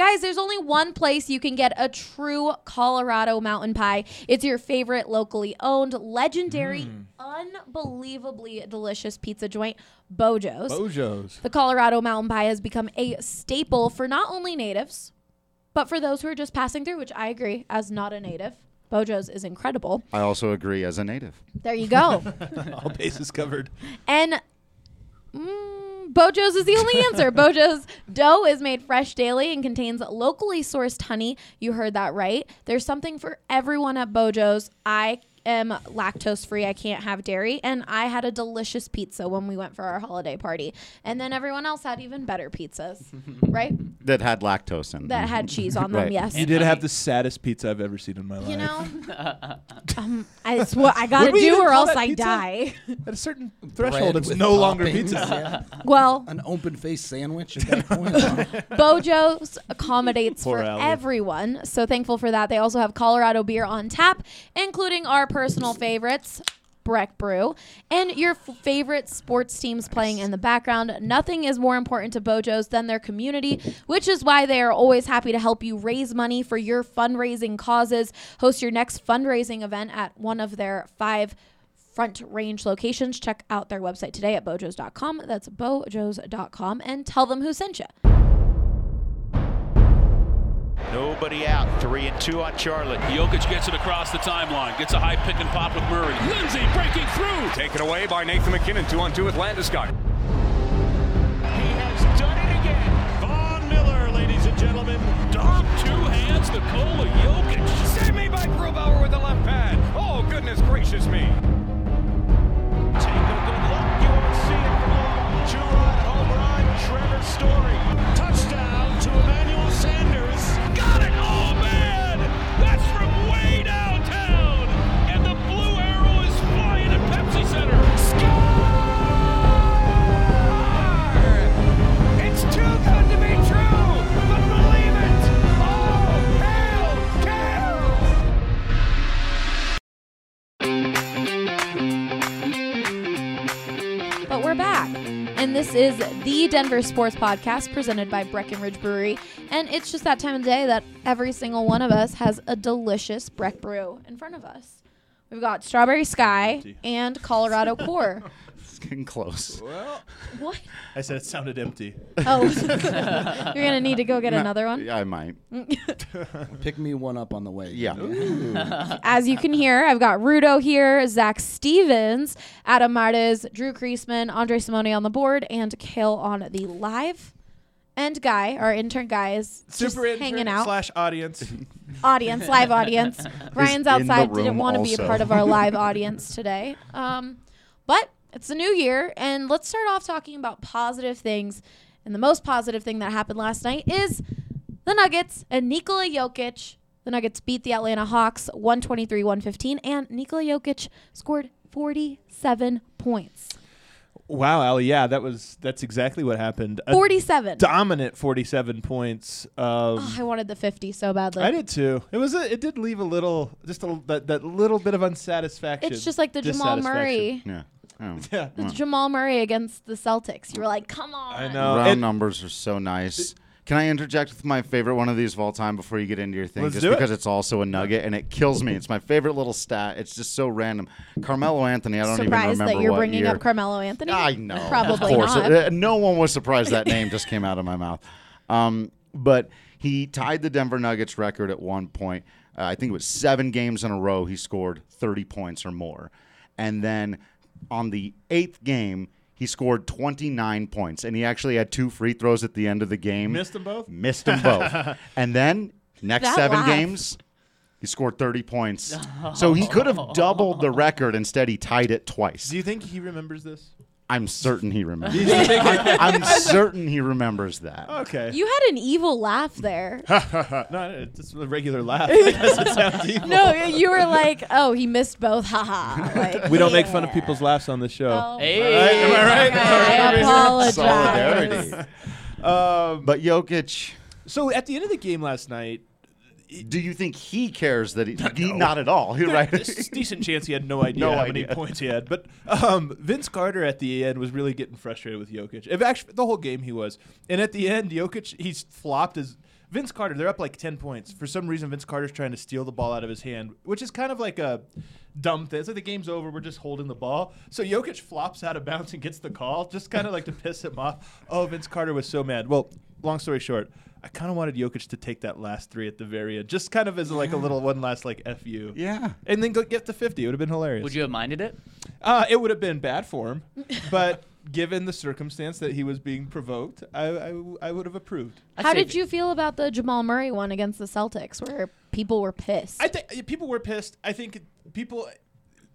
Guys, there's only one place you can get a true Colorado mountain pie. It's your favorite locally owned, legendary, unbelievably delicious pizza joint, Beau Jo's. Bojos. The Colorado mountain pie has become a staple for not only natives, but for those who are just passing through, which I agree as not a native. Beau Jo's is incredible. I also agree as a native. There you go. All bases covered. And mm, Beau Jo's is the only answer. Beau Jo's dough is made fresh daily and contains locally sourced honey. You heard that right. There's something for everyone at Beau Jo's. I am lactose free. I can't have dairy. And I had a delicious pizza when we went for our holiday party. And then everyone else had even better pizzas, right? That had lactose in. That had cheese on them, Right. yes. You did have the saddest pizza I've ever seen in my life. You know, um, I, it's what I gotta Would we do, even or call else that I pizza? die. At a certain threshold, Bread it's with no longer toppings, pizza. yeah. Well, An open faced sandwich at that point. huh? Beau Jo's accommodates Poor for Allie. everyone. So thankful for that. They also have Colorado beer on tap, including our personal favorites. Breck Brew and your f- favorite sports teams playing in the background. Nothing is more important to Beau Jo's than their community, which is why they are always happy to help you raise money for your fundraising causes. Host your next fundraising event at one of their five front range locations. Check out their website today at beaujos.com. That's beaujos.com and tell them who sent you. Nobody out. Three and two on Charlotte. Jokic gets it across the timeline, gets a high pick and pop with Murray. Lindsay breaking through. Taken away by Nathan MacKinnon, two on two with Landeskog. He has done it again. Von Miller, ladies and gentlemen. Dom, two hands, Nikola Jokic. Save me by Grubauer with the left pad. Oh, goodness gracious me. Take a good look. You won't see it from long. Two-run home run. Trevor Story. Touchdown the Denver Sports Podcast presented by Breckenridge Brewery. And it's just that time of day that every single one of us has a delicious Breck Brew in front of us. We've got Strawberry Sky and Colorado Core. It's getting close. Well, What? I said it sounded empty. Oh, you're going to need to go get another one? Yeah, I might. Pick me one up on the way. Yeah. As you can hear, I've got Rudo here, Zac Stevens, Adam Mares, Drew Creasman, Andre Simone on the board, and Kale on the live. And Guy, our intern Guy, is just Super intern hanging out. slash audience. audience, live audience. Ryan's outside, didn't want to be a also. part of our live audience today. Um, but it's a new year, and let's start off talking about positive things. And the most positive thing that happened last night is the Nuggets and Nikola Jokic. The Nuggets beat the Atlanta Hawks 123 115, and Nikola Jokic scored 47 points. wow, Allie. Yeah, that was that's exactly what happened. A 47. dominant 47 points. Um, Oh, I wanted the 50 so badly. I did too. It was a, it did leave a little just a, that that little bit of unsatisfaction. It's just like the Jamal. Murray. Yeah. Oh. Yeah. The Jamal Murray against the Celtics. You were like, come on. I know. Round And- numbers are so nice. Can I interject with my favorite one of these of all time before you get into your thing? Let's just do it. because it's also a nugget and it kills me. It's my favorite little stat. It's just so random. Carmelo Anthony. I don't even Surprised remember that you're what bringing year. up Carmelo Anthony. I know. Probably of course. not. Uh, no one was surprised that name just came out of my mouth. Um, but he tied the Denver Nuggets record at one point. Uh, I think it was seven games in a row he scored 30 points or more. And then on the eighth game, he scored 29 points. And he actually had two free throws at the end of the game. Missed them both? Missed them both. and then next That seven laugh. games, he scored 30 points. So he could have doubled the record. Instead, he tied it twice. Do you think he remembers this? I'm certain he remembers. that. I'm certain he remembers that. Okay. You had an evil laugh there. no, just a regular laugh. I guess it sounds evil. no, you were like, "Oh, he missed both." Haha. Like, We don't make fun of people's laughs on this show. Oh, Hey. Am I right? I apologize. Solidarity. Um, But Jokic, so at the end of the game last night, do you think he cares that he, he not at all? right? There's a decent chance he had no idea No how idea. many points he had. But um, Vince Carter at the end was really getting frustrated with Jokic. If actually, the whole game he was. And at the end, Jokic he's flopped his. Vince Carter, they're up like ten points. For some reason, Vince Carter's trying to steal the ball out of his hand, which is kind of like a dumb thing. It's like the game's over, we're just holding the ball. So Jokic flops out of bounds and gets the call, just kind of like to piss him off. Oh, Vince Carter was so mad. Well, long story short, I kind of wanted Jokic to take that last three at the very end, just kind of as like a little one last like fu. yeah. And then go get to 50. It would have been hilarious. Would you have minded it? Uh, it would have been bad for him, but given the circumstance that he was being provoked, I, I, I would have approved. I'd How did you feel about the Jamal Murray one against the Celtics, where people were pissed? I think people were pissed. I think people,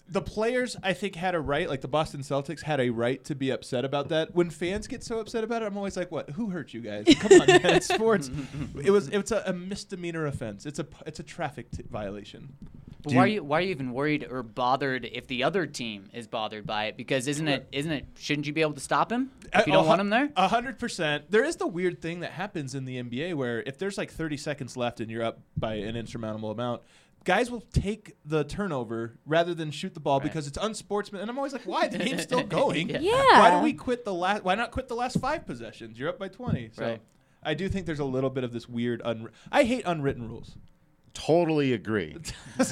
the players, I think had a right. Like the Boston Celtics had a right to be upset about that. When fans get so upset about it, I'm always like, "What? Who hurt you guys? Come on, man. It's sports. it was it's a, a misdemeanor offense. It's a it's a traffic t- violation. But why are you- you why are you even worried or bothered if the other team is bothered by it? Because isn't it isn't it shouldn't you be able to stop him if you Uh, don't a want hu- him there? A hundred percent. There is the weird thing that happens in the NBA where if there's like 30 seconds left and you're up by an insurmountable amount, guys will take the turnover rather than shoot the ball because it's unsportsman. And I'm always like, why? The game's still going. Yeah. Yeah. Why do we quit the last? Why not quit the last five possessions? You're up by 20. So. Right. I do think there's a little bit of this weird. Unwri- I hate unwritten rules. Totally agree. Look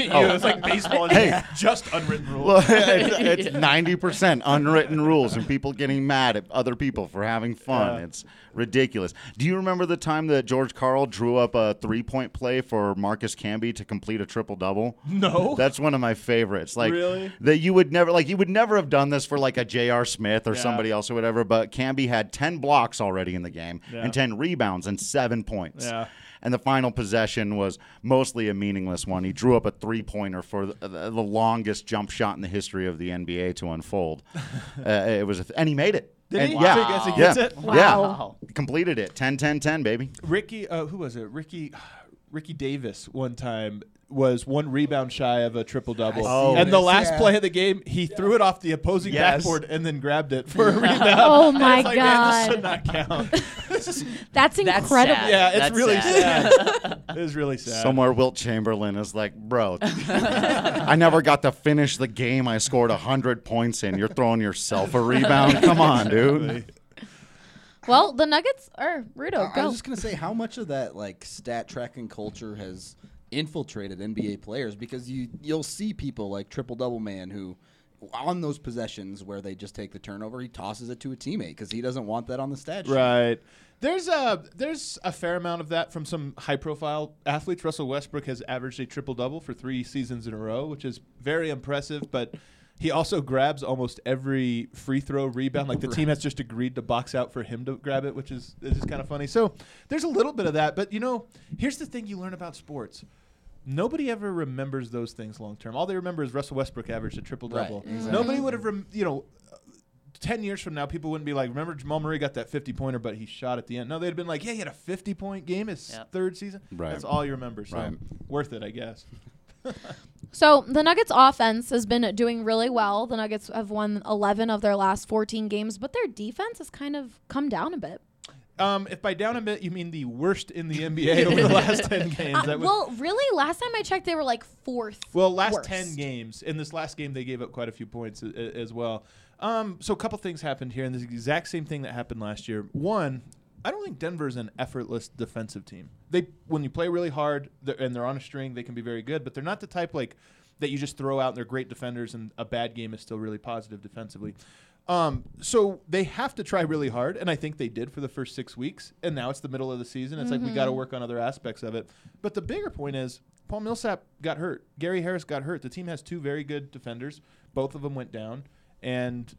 at you. Oh. It's like baseball. Hey. just unwritten rules. Well, it's ninety percent unwritten rules and people getting mad at other people for having fun. Yeah. It's ridiculous. Do you remember the time that George Karl drew up a three-point play for Marcus Camby to complete a triple double? no. That's one of my favorites. Like Really? that you would never like you would never have done this for like a J.R. Smith or Yeah. somebody else or whatever. But Camby had ten blocks already in the game Yeah. and ten rebounds and seven points. Yeah. And the final possession was mostly a meaningless one. He drew up a three pointer for the, the, the longest jump shot in the history of the NBA to unfold. uh, it was, a th- and he made it. Did And- he? Yeah, So he gets- he yeah, gets it? yeah. Wow. Completed it. 10-10-10, baby. Ricky, uh, who was it? Ricky, Ricky Davis. One time was one rebound shy of a triple double, Oh. and the last yeah. play of the game, he threw it off the opposing Yes. backboard and then grabbed it for a rebound. Oh my it's like, man, this God. should not count. Is- That's That's incredible. sad. yeah, it's That's really sad. sad. it was really sad. Somewhere Wilt Chamberlain is like, bro, I never got to finish the game I scored 100 points in. You're throwing yourself a rebound? Come on, dude. Well, the Nuggets are Rudo. I Go. was just gonna say how much of that like stat tracking culture has infiltrated NBA players because you you'll see people like triple double man who on those possessions where they just take the turnover he tosses it to a teammate because he doesn't want that on the stat sheet. Right. There's a there's a fair amount of that from some high profile athletes. Russell Westbrook has averaged a triple double for three seasons in a row, which is very impressive. But he also grabs almost every free throw rebound. Like the team has just agreed to box out for him to grab it, which is is kind of funny. So there's a little bit of that. But you know, here's the thing you learn about sports. Nobody ever remembers those things long term. All they remember is Russell Westbrook averaged a triple double. Right, exactly. Nobody would have, rem- you know, 10 years from now, people wouldn't be like, remember Jamal Murray got that 50 pointer, but he shot at the end. No, they'd have been like, yeah, he had a 50 point game his Yep. third season. Right. That's all you remember. So Right. worth it, I guess. So the Nuggets offense has been doing really well. The Nuggets have won 11 of their last 14 games, but their defense has kind of come down a bit. Um, if by down a bit you mean the worst in the NBA over the last 10 games, Uh, that well, really, last time I checked, they were like fourth. Well, last worst. 10 games. In this last game, they gave up quite a few points a- a- as well. Um, so, a couple things happened here, and this the exact same thing that happened last year. One, I don't think Denver's an effortless defensive team. They, when you play really hard they're, and they're on a string, they can be very good, but they're not the type like that you just throw out and they're great defenders, and a bad game is still really positive defensively. Um, so they have to try really hard, and I think they did for the first six weeks. And now it's the middle of the season. It's like we got to work on other aspects of it. But the bigger point is Paul Millsap got hurt. Gary Harris got hurt. The team has two very good defenders. Both of them went down, and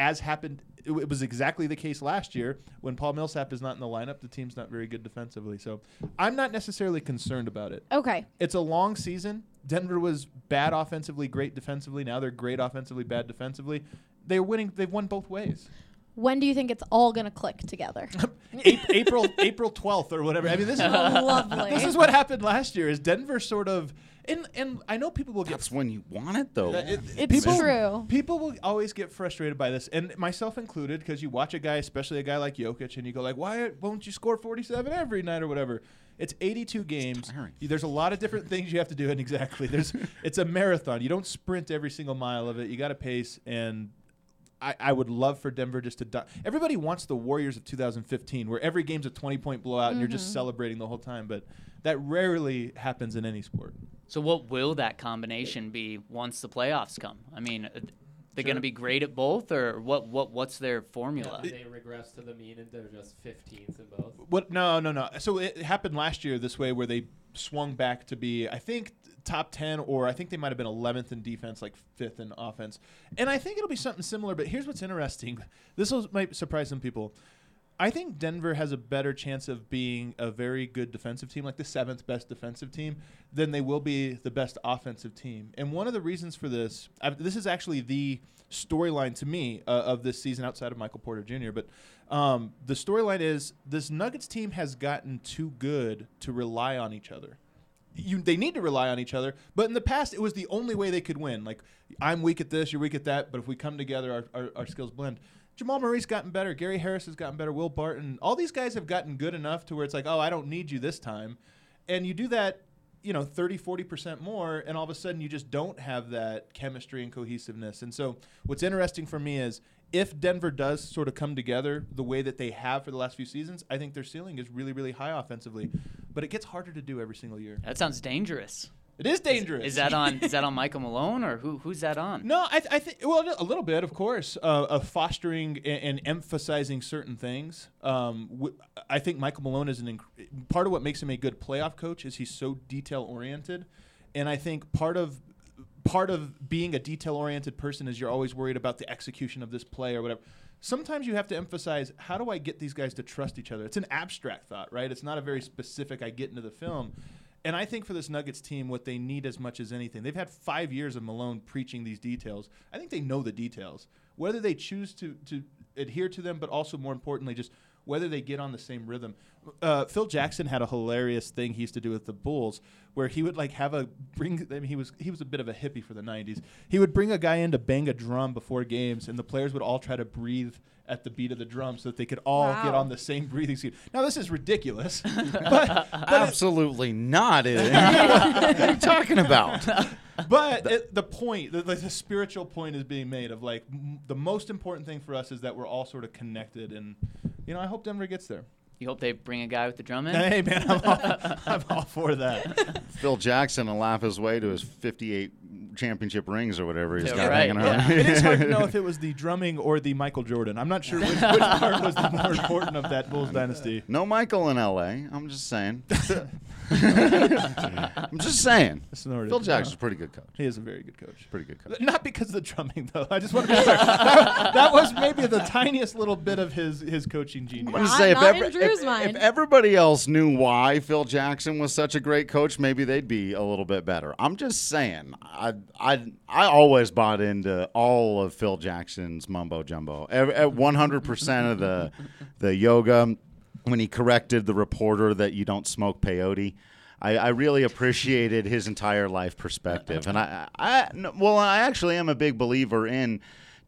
as happened, it, it was exactly the case last year. When Paul Millsap is not in the lineup, the team's not very good defensively. So I'm not necessarily concerned about it. Okay. It's a long season. Denver was bad offensively, great defensively. Now they're great offensively, bad defensively. they're winning. They've won both ways. When do you think it's all gonna click together? April April twelfth or whatever. I mean, this is oh, Lovely. this is what happened last year. Is Denver sort of and and I know people will get That's when you want it, though. It- It's people, true. People will always get frustrated by this, and myself included, because you watch a guy, especially a guy like Jokic, and you go like, "Why won't you score 47 every night or whatever?" It's 82 games. tiring. There's a lot of different things you have to do, and exactly, there's it's a marathon. You don't sprint every single mile of it. You got to pace, and I, I would love for Denver just to. Die. Everybody wants the Warriors of 2015, where every game's a 20 point blowout, and you're just celebrating the whole time. But that rarely happens in any sport. So what will that combination be once the playoffs come? I mean, uh, they're going to be great at both, or what? What? What's their formula? They regress to the mean and they're just 15th in both. What? No, no, no. So it happened last year this way, where they swung back to be, I think, top ten, or I think they might have been 11th in defense, like fifth in offense. And I think it'll be something similar. But here's what's interesting. This will might surprise some people. I think Denver has a better chance of being a very good defensive team, like the seventh best defensive team, than they will be the best offensive team. And one of the reasons for this, i this is actually the storyline to me uh, of this season outside of Michael Porter Jr. But um, the storyline is this Nuggets team has gotten too good to rely on each other. You, they need to rely on each other, but in the past it was the only way they could win. Like I'm weak at this, you're weak at that, but if we come together, our, our, our skills blend. Jamal Murray's gotten better. Gary Harris has gotten better. Will Barton. All these guys have gotten good enough to where it's like, oh, I don't need you this time. And you do that, you know, 30, 40% more, and all of a sudden you just don't have that chemistry and cohesiveness. And so what's interesting for me is if Denver does sort of come together the way that they have for the last few seasons, I think their ceiling is really, really high offensively. But it gets harder to do every single year. That sounds dangerous. It is dangerous. Is that on? is that on Michael Malone or who? Who's that on? No, I, th- I think well a little bit, of course, uh, of fostering and, and emphasizing certain things. Um, w- I think Michael Malone is an inc- part of what makes him a good playoff coach is he's so detail oriented, and I think part of part of being a detail oriented person is you're always worried about the execution of this play or whatever. Sometimes you have to emphasize how do I get these guys to trust each other. It's an abstract thought, right? It's not a very specific. I get into the film. And I think for this Nuggets team, what they need as much as anything, they've had five years of Malone preaching these details. I think they know the details. Whether they choose to, to adhere to them, but also more importantly, just whether they get on the same rhythm. Uh, Phil Jackson had a hilarious thing he used to do with the Bulls, where he would like have a bring. I mean, he was he was a bit of a hippie for the '90s. He would bring a guy in to bang a drum before games, and the players would all try to breathe at the beat of the drum so that they could all get on the same breathing scheme. Now this is ridiculous, but, but it- Absolutely not. It, what are you talking about? but it, the point, the, the, the spiritual point is being made of like m- the most important thing for us is that we're all sort of connected, and you know I hope Denver gets there. You hope they bring a guy with the drum in. Hey man, I'm all, I'm all for that. Phil Jackson will laugh his way to his 58 championship rings or whatever he's Yeah, got right, hanging yeah. around. it is hard to know if it was the drumming or the Michael Jordan. I'm not sure which, which part was the more important of that Bulls dynasty. No Michael in L.A. I'm just saying. I'm just saying. Snorted. Phil Jackson's a pretty good coach. He is a very good coach. Pretty good coach. Not because of the drumming, though. I just want to be clear. that, that was maybe the tiniest little bit of his his coaching genius. I'm gonna Not- say if, not every- in Drew's if- mind. if everybody else knew why Phil Jackson was such a great coach, maybe they'd be a little bit better. I'm just saying. I I I always bought into all of Phil Jackson's mumbo jumbo. At 100 percent of the the yoga when he corrected the reporter that you don't smoke peyote. I, I really appreciated his entire life perspective, and I, I, well, I actually am a big believer in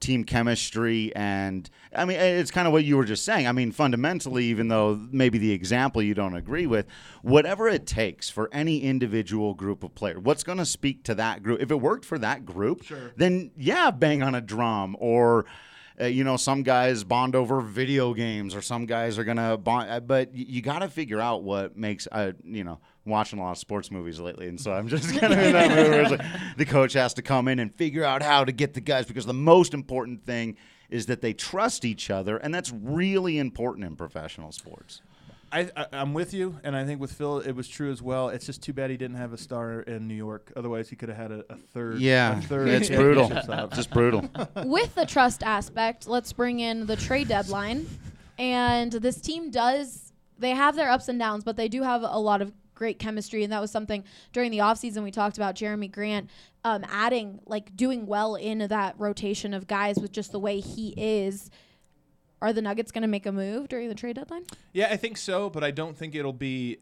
team chemistry and I mean it's kind of what you were just saying. I mean fundamentally even though maybe the example you don't agree with, whatever it takes for any individual group of players, what's going to speak to that group? If it worked for that group, then yeah, bang on a drum or uh, you know, some guys bond over video games, or some guys are gonna bond. Uh, but you got to figure out what makes. Uh, you know, watching a lot of sports movies lately, and so I'm just kind of in that mood where it's like the coach has to come in and figure out how to get the guys because the most important thing is that they trust each other, and that's really important in professional sports. I, I, I'm with you, and I think with Phil it was true as well. It's just too bad he didn't have a star in New York. Otherwise, he could have had a, a third. Yeah, a third it's brutal, just brutal. With the trust aspect, let's bring in the trade deadline. And this team does they have their ups and downs, but they do have a lot of great chemistry, and that was something during the offseason we talked about Jerami Grant um, adding, like doing well in that rotation of guys with just the way he is. Are the Nuggets going to make a move during the trade deadline? Yeah, I think so, but I don't think it'll be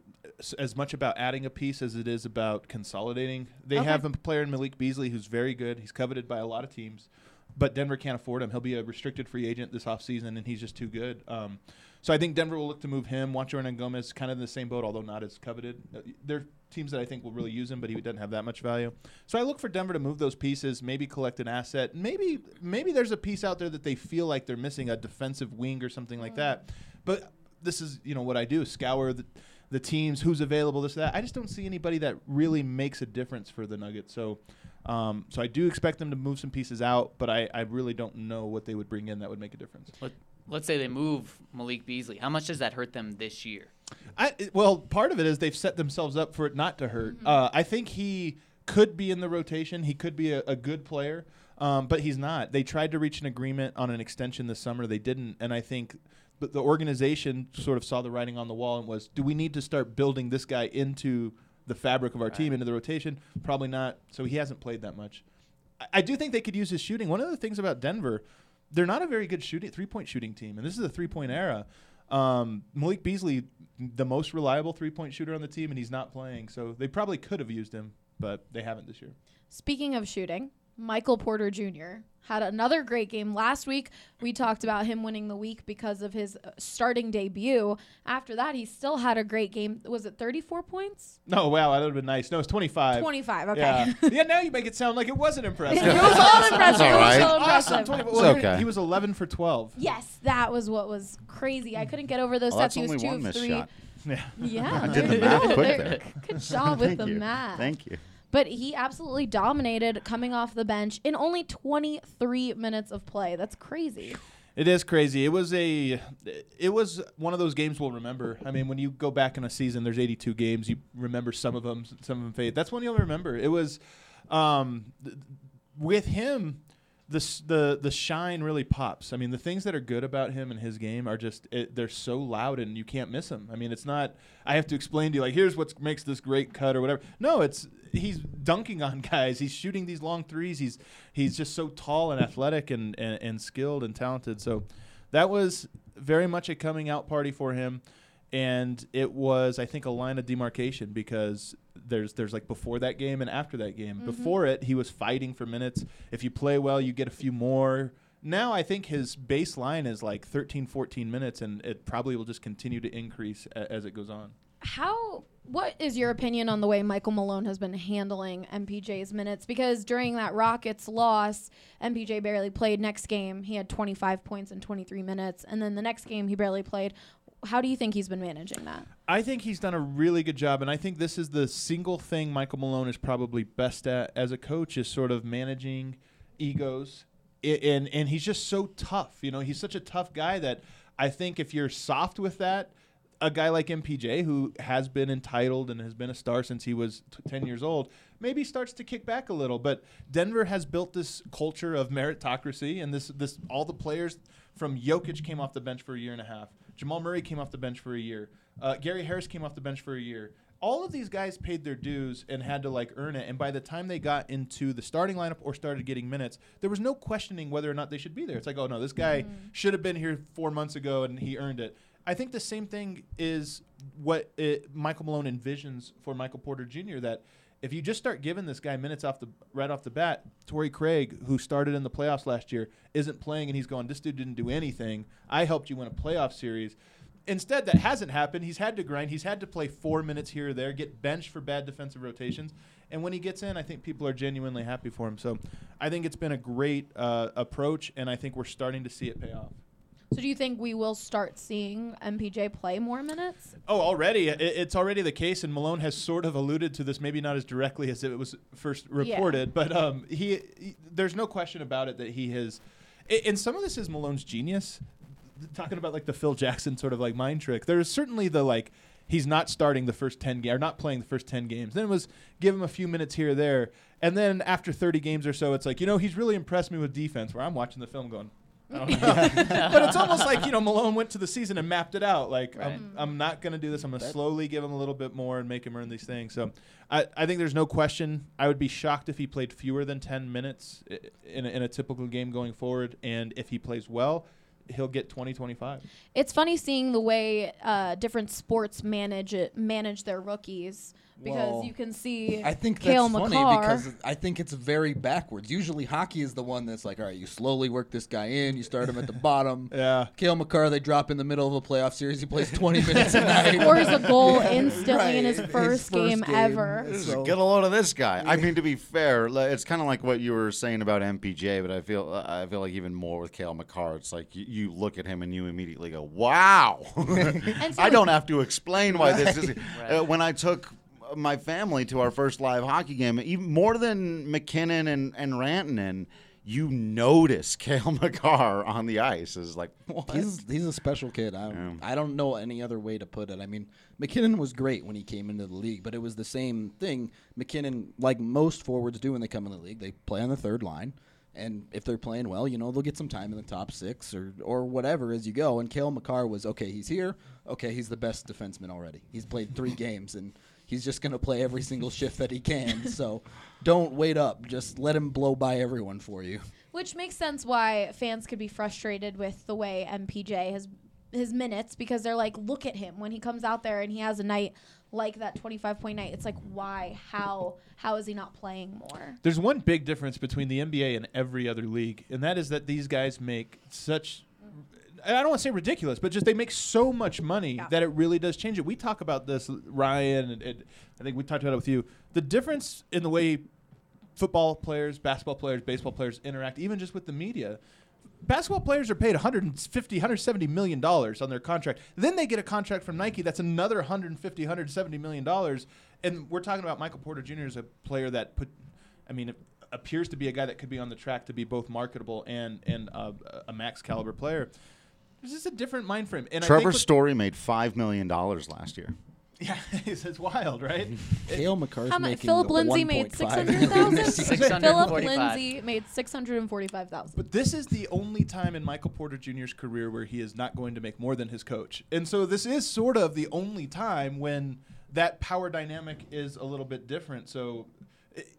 as much about adding a piece as it is about consolidating. They Okay. have a player in Malik Beasley who's very good. He's coveted by a lot of teams, but Denver can't afford him. He'll be a restricted free agent this offseason, and he's just too good. Um, so I think Denver will look to move him. Juancho Hernangomez kind of in the same boat, although not as coveted. Uh, They're teams that I think will really use him, but he doesn't have that much value. So I look for Denver to move those pieces, maybe collect an asset. Maybe maybe there's a piece out there that they feel like they're missing, a defensive wing or something like that. But this is you know what I do: scour the, the teams, who's available, this that. I just don't see anybody that really makes a difference for the Nuggets. So. Um, so I do expect them to move some pieces out, but I, I really don't know what they would bring in that would make a difference. Let, let's say they move Malik Beasley. How much does that hurt them this year? I well, part of it is they've set themselves up for it not to hurt. Uh, I think he could be in the rotation. He could be a, a good player, um, but he's not. They tried to reach an agreement on an extension this summer. They didn't, and I think the, the organization sort of saw the writing on the wall and was, do we need to start building this guy into the fabric of our team, into the rotation? Probably not. So he hasn't played that much. I, I do think they could use his shooting. One of the things about Denver, they're not a very good shooting three point shooting team, and this is a three point era. Um, Malik Beasley, the most reliable three point shooter on the team, and he's not playing. So they probably could have used him, but they haven't this year. Speaking of shooting, Michael Porter Jr. had another great game last week. We talked about him winning the week because of his uh, starting debut. After that, he still had a great game. Was it 34 points? No, wow, that would have been nice. No, it's 25. 25, okay. Yeah. yeah, now you make it sound like it wasn't impressive. It was all impressive. all It was right. so Awesome. impressive. 20 well, okay. He was 11 for 12. Yes, that was what was crazy. I couldn't get over those Oh, stats. that's he was only two one of three. shot. Yeah. Yeah, I did the you math quick There- there. Good job with Thank the you. math. Thank you. But he absolutely dominated coming off the bench in only 23 minutes of play. That's crazy. It is crazy. It was a, it was one of those games we'll remember. I mean, when you go back in a season, there's 82 games. You remember some of them, some of them fade. That's one you'll remember. It was, um, th- with him, the the the shine really pops. I mean, the things that are good about him and his game are just it, they're so loud and you can't miss them. I mean, it's not. I have to explain to you like here's what makes this great cut or whatever. No, it's he's dunking on guys. He's shooting these long threes. He's he's just so tall and athletic and and, and skilled and talented. So that was very much a coming out party for him. And it was, I think, a line of demarcation because there's there's like before that game and after that game. Mm-hmm. Before it, he was fighting for minutes. If you play well, you get a few more. Now I think his baseline is like 13, 14 minutes, and it probably will just continue to increase a- as it goes on. How what is your opinion on the way Michael Malone has been handling MPJ's minutes? Because during that Rockets loss, MPJ barely played. Next game, he had 25 points in 23 minutes, and then the next game he barely played. How do you think he's been managing that? I think he's done a really good job, and I think this is the single thing Michael Malone is probably best at as a coach is sort of managing egos, I- and and he's just so tough. You know, he's such a tough guy that I think if you're soft with that, a guy like MPJ who has been entitled and has been a star since he was t- 10 years old maybe starts to kick back a little but Denver has built this culture of meritocracy and this this all the players from Jokic came off the bench for a year and a half Jamal Murray came off the bench for a year. Uh, Gary Harris came off the bench for a year. All of these guys paid their dues and had to like earn it. And by the time they got into the starting lineup or started getting minutes there was no questioning whether or not they should be there. It's like oh no this guy should have been here 4 months ago and he earned it. I think the same thing is what it, Michael Malone envisions for Michael Porter Jr. That if you just start giving this guy minutes off the right off the bat, Torrey Craig, who started in the playoffs last year, isn't playing, and he's going. This dude didn't do anything. I helped you win a playoff series. Instead, that hasn't happened. He's had to grind. He's had to play four minutes here or there, get benched for bad defensive rotations, and when he gets in, I think people are genuinely happy for him. So, I think it's been a great uh, approach, and I think we're starting to see it pay off. So do you think we will start seeing MPJ play more minutes? Oh, already it, it's already the case, and Malone has sort of alluded to this, maybe not as directly as it was first reported, but um, he, he- there's no question about it that he has, and some of this is Malone's genius. Talking about like the Phil Jackson sort of like mind trick. There's certainly the like he's not starting the first ten games or not playing the first ten games. Then it was give him a few minutes here or there, and then after 30 games or so, it's like you know he's really impressed me with defense. Where I'm watching the film going, I don't but it's almost like you know Malone went to the season and mapped it out. Like Right. I'm, I'm not going to do this. I'm going to slowly give him a little bit more and make him earn these things. So I, I think there's no question. I would be shocked if he played fewer than 10 minutes in a, in a typical game going forward. And if he plays well, he'll get 20, 25. It's funny seeing the way uh, different sports manage it, manage their rookies because Well, you can see I think Kale that's funny because I think it's very backwards. Usually, hockey is the one that's like, all right, you slowly work this guy in, you start him at the bottom. Yeah. Cale Makar, they drop in the middle of a playoff series. He plays 20 minutes a night. scores a goal instantly in Right, his first, game, ever. So- Get a load of this guy. I mean, to be fair, it's kind of like what you were saying about MPJ, but I feel I feel like even more with Cale Makar. It's like you, you look at him and you immediately go, "Wow!" So I don't have to explain why this is. Right. Uh, when I took my family to our first live hockey game, even more than MacKinnon and and Rantanen, you notice Cale Makar on the ice is like, what? He's he's a special kid. I Yeah. I don't know any other way to put it. I mean, MacKinnon was great when he came into the league, but it was the same thing. MacKinnon, like most forwards do when they come in the league, they play on the third line, and if they're playing well, you know they'll get some time in the top six or or whatever as you go. And Cale Makar was okay. He's here. Okay, he's the best defenseman already. He's played three games and. He's just going to play every single shift that he can. So don't wait up. Just let him blow by everyone for you. Which makes sense why fans could be frustrated with the way MPJ has his minutes because they're like, look at him when he comes out there and he has a night like that 25 point night. It's like, why? How? How is he not playing more? There's one big difference between the NBA and every other league, and that is that these guys make such. I don't want to say ridiculous, but just they make so much money Yeah. that it really does change it. We talk about this, Ryan, and, and I think we talked about it with you. The difference in the way football players, basketball players, baseball players interact, even just with the media. Basketball players are paid 150, 170 million dollars on their contract. Then they get a contract from Nike that's another 150, 170 million dollars. And we're talking about Michael Porter Jr. as a player that put, I mean, appears to be a guy that could be on the track to be both marketable and and uh, a max caliber player. There's just a different mind frame. And I Trevor think Story made five million dollars last year. yeah, it's, it's wild, right? Cale Makar's How much? making Phillip Lindsay made 1.5 six million hundred thousand. Philip Lindsay made six hundred and forty-five thousand. But this is the only time in Michael Porter Jr.'s career where he is not going to make more than his coach. And so this is sort of the only time when that power dynamic is a little bit different. So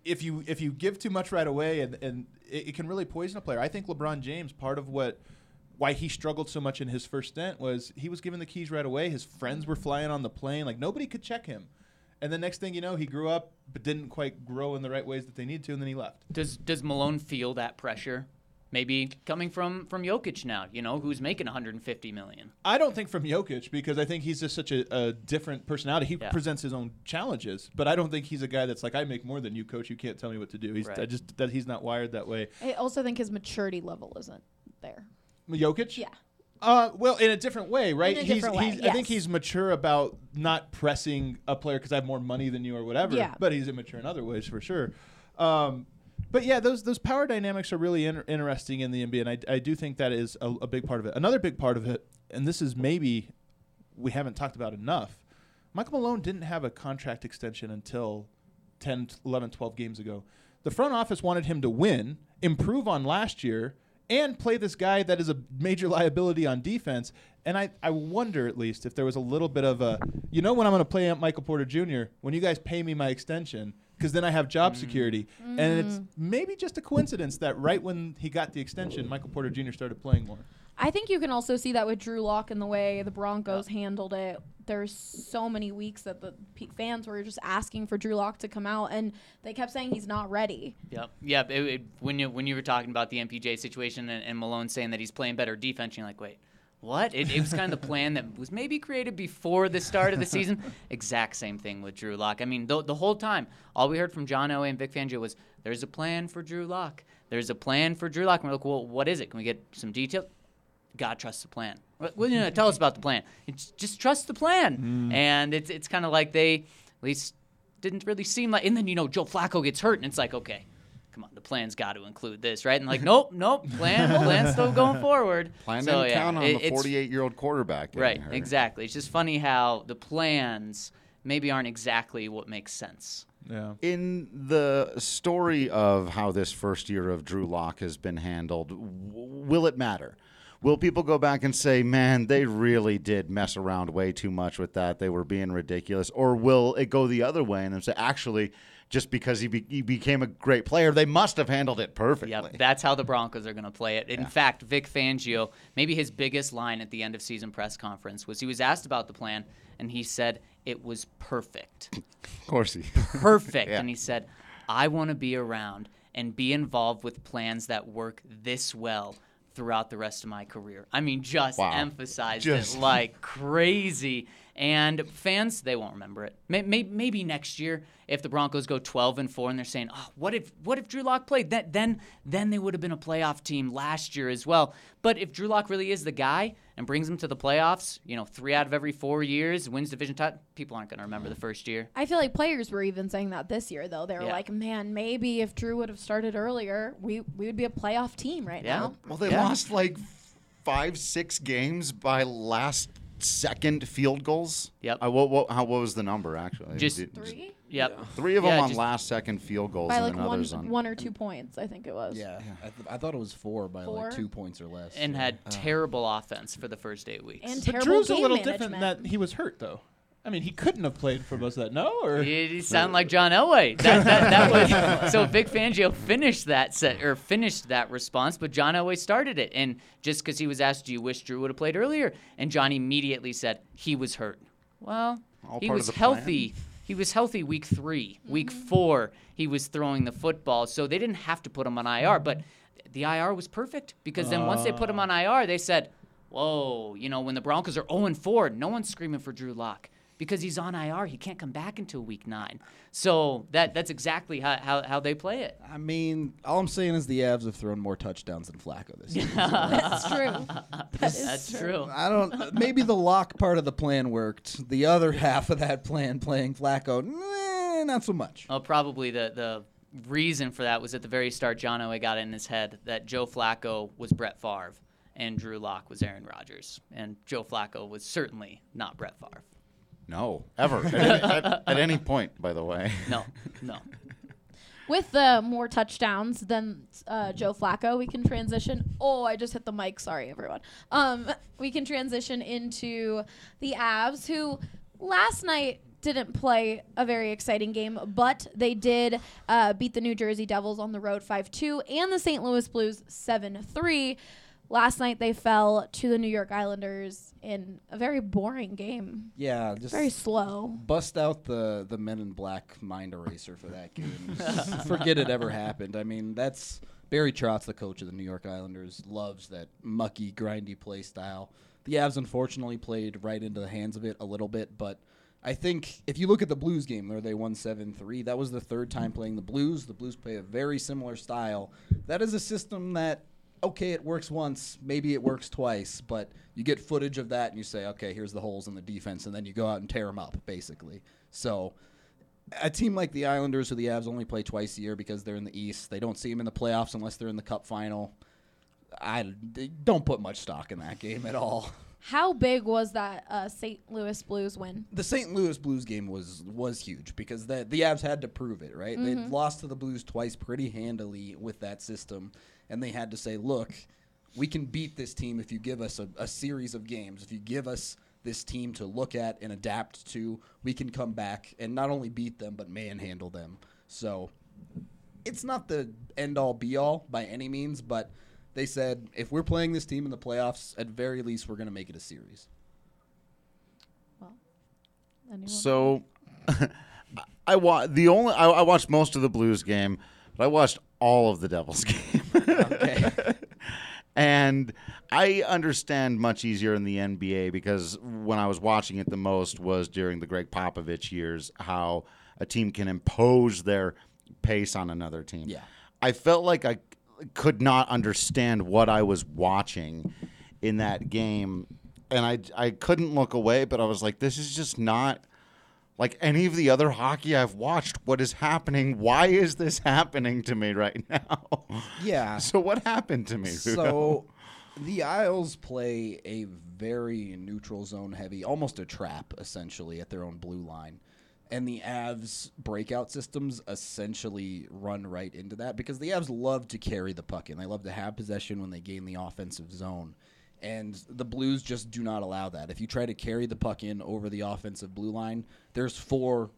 if you if you give too much right away and, and it, it can really poison a player. I think LeBron James, part of what why he struggled so much in his first stint was he was given the keys right away. His friends were flying on the plane, like nobody could check him. And the next thing you know, he grew up but didn't quite grow in the right ways that they need to, and then he left. Does does Malone feel that pressure? Maybe coming from from Jokic now, you know, who's making 150 million. I don't think from Jokic because I think he's just such a, a different personality. He Yeah. presents his own challenges, but I don't think he's a guy that's like, I make more than you, coach. You can't tell me what to do. He's I just that he's not wired that way. I also think his maturity level isn't there. Jokic, Yeah. Uh, well, in a different way, right? a he's, way, he's I think he's mature about not pressing a player because I have more money than you or whatever. Yeah. But he's immature in other ways for sure. Um, but yeah, those those power dynamics are really in- interesting in the NBA, and I, I do think that is a, a big part of it. Another big part of it, and this is maybe we haven't talked about enough. Michael Malone didn't have a contract extension until 10, 11, 12 games ago. The front office wanted him to win, improve on last year, and play this guy that is a major liability on defense. And I, I wonder at least if there was a little bit of a, you know, when I'm going to play Michael Porter Jr., when you guys pay me my extension, because then I have job mm. security. And it's mm. maybe just a coincidence that right when he got the extension, Michael Porter Jr. started playing more. I think you can also see that with Drew Lock and the way the Broncos handled it. There's so many weeks that the p- fans were just asking for Drew Lock to come out, and they kept saying he's not ready. Yep. Yep. It, it, when you when you were talking about the MPJ situation and, and Malone saying that he's playing better defense, you're like, wait, what? It, it was kind of the plan that was maybe created before the start of the season. exact same thing with Drew Lock. I mean, the, the whole time, all we heard from John Elway and Vic Fangio was, "There's a plan for Drew Lock. There's a plan for Drew Lock." And we're like, well, what is it? Can we get some detail? God trusts the plan. What, what, you know, tell us about the plan. It's just trust the plan. Mm. And it's it's kind of like they at least didn't really seem like. And then you know Joe Flacco gets hurt, and it's like okay, come on, the plan's got to include this, right? And like nope, nope, plan plan's still going forward. Plan So, didn't yeah, count on it- the it's- 48 year old quarterback. Right, hurt. exactly. It's just funny how the plans maybe aren't exactly what makes sense. Yeah. In the story of how this first year of Drew Lock has been handled, w- will it matter? Will people go back and say, man, they really did mess around way too much with that? They were being ridiculous? Or will it go the other way and say, actually, just because he, be- he became a great player, they must have handled it perfectly? Yep, that's how the Broncos are going to play it. In fact, Vic Fangio, maybe his biggest line at the end of season press conference was he was asked about the plan, and he said it was perfect. Of course he. perfect. Yeah. And he said, I want to be around and be involved with plans that work this well throughout the rest of my career. I mean, just Wow. emphasized Just- it like crazy. And fans, they won't remember it. May- may- Maybe next year, if the Broncos go 12 and 4, and they're saying, "Oh, what if what if Drew Lock played?" That then then they would have been a playoff team last year as well. But if Drew Lock really is the guy and brings them to the playoffs, you know, three out of every four years, wins division title, people aren't going to remember the mm-hmm. first year. I feel like players were even saying that this year, though. They were Yeah. like, "Man, maybe if Drew would have started earlier, we we would be a playoff team right Yeah. now." Well, they Yeah. lost like five, six games by last second field goals. Yep. Uh, what, what, how, what was the number, actually? Just- Did- Three Yep. Three of Yeah, them on last second field goals by and like then one on. one or two points, I think it was. Yeah, I, th- I thought it was four by Four? like two points or less. and yeah. had terrible offense for the first eight weeks. And But terrible Drew's a little management. different that he was hurt though. I mean, he couldn't have played for most of that. No, or He, he sounded like John Elway. That, that, that was so. Vic Fangio finished that set or finished that response, but John Elway started it. And just because he was asked, "Do you wish Drew would have played earlier?" and John immediately said he was hurt. Well, All he was the plan. healthy. He was healthy week three. Week mm-hmm. four, he was throwing the football, so they didn't have to put him on IR. But the IR was perfect because then once they put him on ah. IR, they said, "Whoa, you know, when the Broncos are 0 4, no one's screaming for Drew Lock because he's on IR. He can't come back until week nine. So that that's exactly how, how, how they play it. I mean, all I'm saying is the Avs have thrown more touchdowns than Flacco this year. That's true. That is That's true. I don't. Maybe the lock part of the plan worked. The other half of that plan, playing Flacco, nah, not so much. Well, probably the the reason for that was at the very start. John Elway got it in his head that Joe Flacco was Brett Favre and Drew Lock was Aaron Rodgers, and Joe Flacco was certainly not Brett Favre. No, ever. at, any, at, at any point, by the way. No, no. With the more touchdowns than uh, Joe Flacco, we can transition. Oh, I just hit the mic. Sorry, everyone. Um, we can transition into the Avs, who last night didn't play a very exciting game, but they did uh, beat the New Jersey Devils on the road 5 2 and the St. Louis Blues 7 3. Last night they fell to the New York Islanders in a very boring game. Yeah, just Very slow. bust out the the Men in Black mind eraser for that game. Forget it ever happened. I mean, that's Barry Trotz, the coach of the New York Islanders, loves that mucky, grindy play style. The Avs unfortunately played right into the hands of it a little bit, but I think if you look at the Blues game where they won 7-3, that was the third time playing the Blues. The Blues play a very similar style. That is a system that okay, it works once, maybe it works twice, but you get footage of that and you say, okay, here's the holes in the defense, and then you go out and tear them up, basically. So, a team like the Islanders, who the Avs only play twice a year because they're in the East, they don't see them in the playoffs unless they're in the Cup final. I don't put much stock in that game at all. How big was that uh, St. Louis Blues win? The St. Louis Blues game was was huge because the the Avs had to prove it, right? They lost to the Blues twice pretty handily with that system, and they had to say, "Look, we can beat this team if you give us a, a series of games. If you give us this team to look at and adapt to, we can come back and not only beat them but manhandle them." So it's not the end all be all by any means, but they said if we're playing this team in the playoffs, at very least we're going to make it a series. Anyone? So, I wa- the only I, I watched most of the Blues game, but I watched all of the Devils game. Okay. and I understand much easier in the NBA because when I was watching it the most was during the Gregg Popovich years, how a team can impose their pace on another team. Yeah. I felt like I could not understand what I was watching in that game, and I I couldn't look away. But I was like, this is just not like any of the other hockey I've watched. What is happening? Why is this happening to me right now? Yeah. So what happened to me? So the Isles play a very neutral zone heavy, almost a trap essentially at their own blue line. And the Avs breakout systems essentially run right into that because the Avs love to carry the puck in. They love to have possession when they gain the offensive zone. And the Blues just do not allow that. If you try to carry the puck in over the offensive blue line, there's four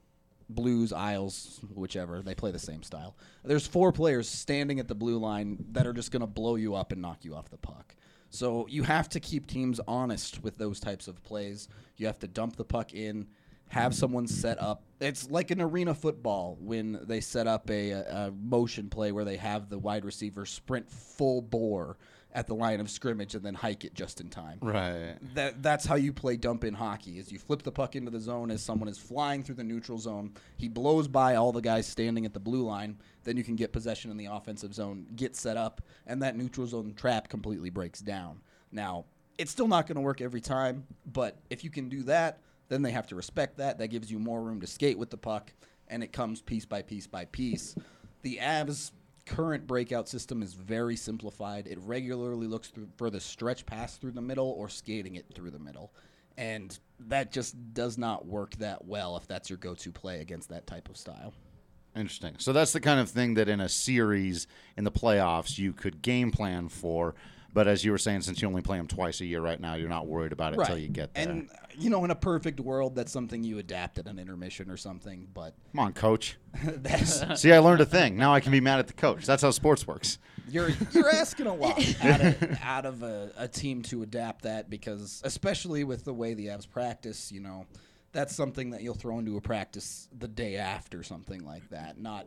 Blues, Isles, whichever. They play the same style. There's four players standing at the blue line that are just going to blow you up and knock you off the puck. So you have to keep teams honest with those types of plays. You have to dump the puck in, have someone set up. It's like an arena football when they set up a, a motion play where they have the wide receiver sprint full bore at the line of scrimmage and then hike it just in time. Right. That that's how you play dump in hockey. Is you flip the puck into the zone as someone is flying through the neutral zone. He blows by all the guys standing at the blue line. Then you can get possession in the offensive zone, get set up, and that neutral zone trap completely breaks down. Now, it's still not going to work every time, but if you can do that, then they have to respect that. That gives you more room to skate with the puck, and it comes piece by piece by piece. The Avs current breakout system is very simplified. It regularly looks for the stretch pass through the middle or skating it through the middle. And that just does not work that well if that's your go to play against that type of style. Interesting. So that's the kind of thing that in a series in the playoffs you could game plan for. But as you were saying, since you only play them twice a year right now, you're not worried about it until you get there. And you know, in a perfect world, that's something you adapt at an intermission or something. But Come on, coach. See, I learned a thing. Now I can be mad at the coach. That's how sports works. you're you're asking a lot out of, out of a, a team to adapt that because especially with the way the Avs practice, you know, that's something that you'll throw into a practice the day after something like that. Not